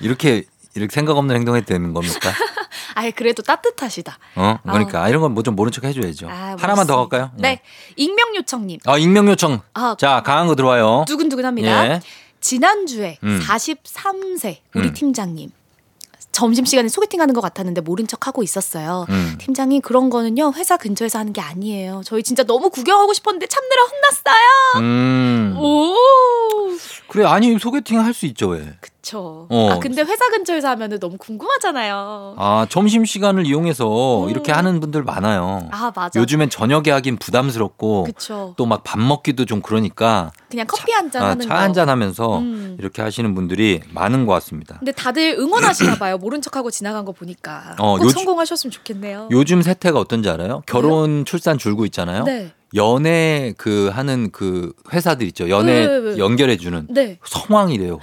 이렇게, 이렇게 생각 없는 행동해도 되는 겁니까? 아예 그래도 따뜻하시다. 어? 그러니까. 이런 건 뭐 좀 모른 척 해줘야죠. 아, 하나만 더. 갈까요? 네, 익명 요청님. 아, 익명 요청. 아, 자, 강한 거 들어와요. 두근두근합니다. 예. 지난주에 음. 43세 우리 음. 팀장님 점심시간에 소개팅 하는 것 같았는데 모른 척 하고 있었어요. 음. 팀장이 그런 거는요 회사 근처에서 하는 게 아니에요. 저희 진짜 너무 구경하고 싶었는데 참느라 혼났어요. 음. 오, 그래, 아니, 소개팅 할 수 있죠, 왜? 그 쵸. 어. 아 근데 회사 근처에서 하면은 너무 궁금하잖아요. 아, 점심시간을 이용해서 음. 이렇게 하는 분들 많아요. 아 맞아. 요즘엔 저녁에 하긴 부담스럽고 그쵸. 또막 밥 먹기도 좀 그러니까 그냥 커피 한잔 아, 하는 거. 차 한잔 하면서 음. 이렇게 하시는 분들이 많은 것 같습니다. 근데 다들 응원하시나 봐요. 모른 척하고 지나간 거 보니까. 어, 꼭 요즘- 성공하셨으면 좋겠네요. 요즘 세태가 어떤지 알아요? 결혼 출산 줄고 있잖아요. 네. 연애 그 하는 그 회사들 있죠. 연애 네, 네, 네. 연결해 주는 네. 성황이래요.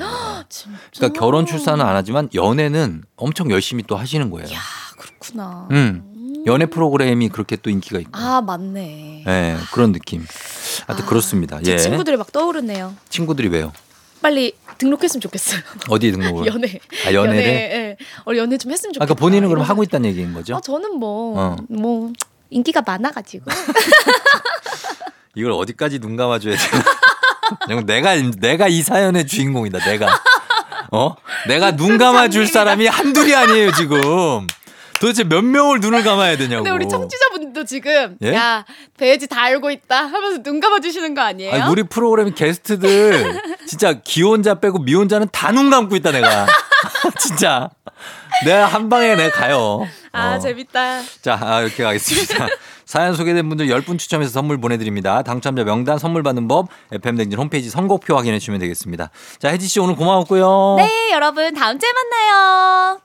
그러니까 결혼 출산은 안 하지만 연애는 엄청 열심히 또 하시는 거예요. 야 그렇구나. 음. 연애 프로그램이 그렇게 또 인기가 있고. 아 맞네. 예, 그런 느낌. 하여튼 아, 그렇습니다. 제 예. 친구들이 막 떠오르네요. 친구들이 왜요? 빨리 등록했으면 좋겠어요. 어디에 등록을? 연애. 아, 연애를? 예. 어, 연애 좀 했으면 좋겠다. 아까 본인은 그럼 하고 있다는 얘기인 거죠? 아, 저는 뭐, 어. 뭐, 인기가 많아가지고. 이걸 어디까지 눈 감아줘야 되나? 내가 내가 이 사연의 주인공이다. 내가 어? 내가 눈 감아줄 사람이 한둘이 아니에요 지금. 도대체 몇 명을 눈을 감아야 되냐고. 근데 우리 청취자분도 지금, 예? 야, 돼지 다 알고 있다 하면서 눈 감아주시는 거 아니에요? 아니, 우리 프로그램 게스트들 진짜 기혼자 빼고 미혼자는 다 눈 감고 있다 내가. 진짜. 내가 한 방에 내가 가요. 아, 어. 재밌다. 자, 아, 이렇게 가겠습니다. 사연 소개된 분들 10분 추첨해서 선물 보내드립니다. 당첨자 명단 선물 받는 법 FM댕진 홈페이지 선곡표 확인해 주시면 되겠습니다. 자, 혜지 씨 오늘 고마웠고요. 네, 여러분, 다음 주에 만나요.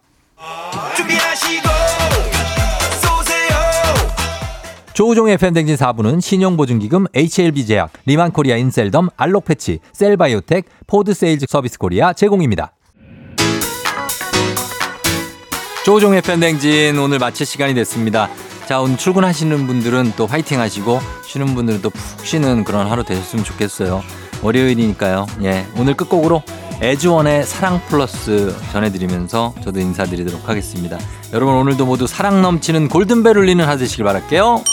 조우종의 FM대행진 4부는 신용보증기금 HLB제약, 리만코리아 인셀덤, 알록패치, 셀바이오텍, 포드세일즈 서비스코리아 제공입니다. 조우종의 FM대행진 오늘 마칠 시간이 됐습니다. 자, 오늘 출근하시는 분들은 또 화이팅 하시고 쉬는 분들은 또 푹 쉬는 그런 하루 되셨으면 좋겠어요. 월요일이니까요. 예. 오늘 끝곡으로 에즈원의 사랑 플러스 전해드리면서 저도 인사드리도록 하겠습니다. 여러분 오늘도 모두 사랑 넘치는 골든벨 울리는 하루 되시길 바랄게요.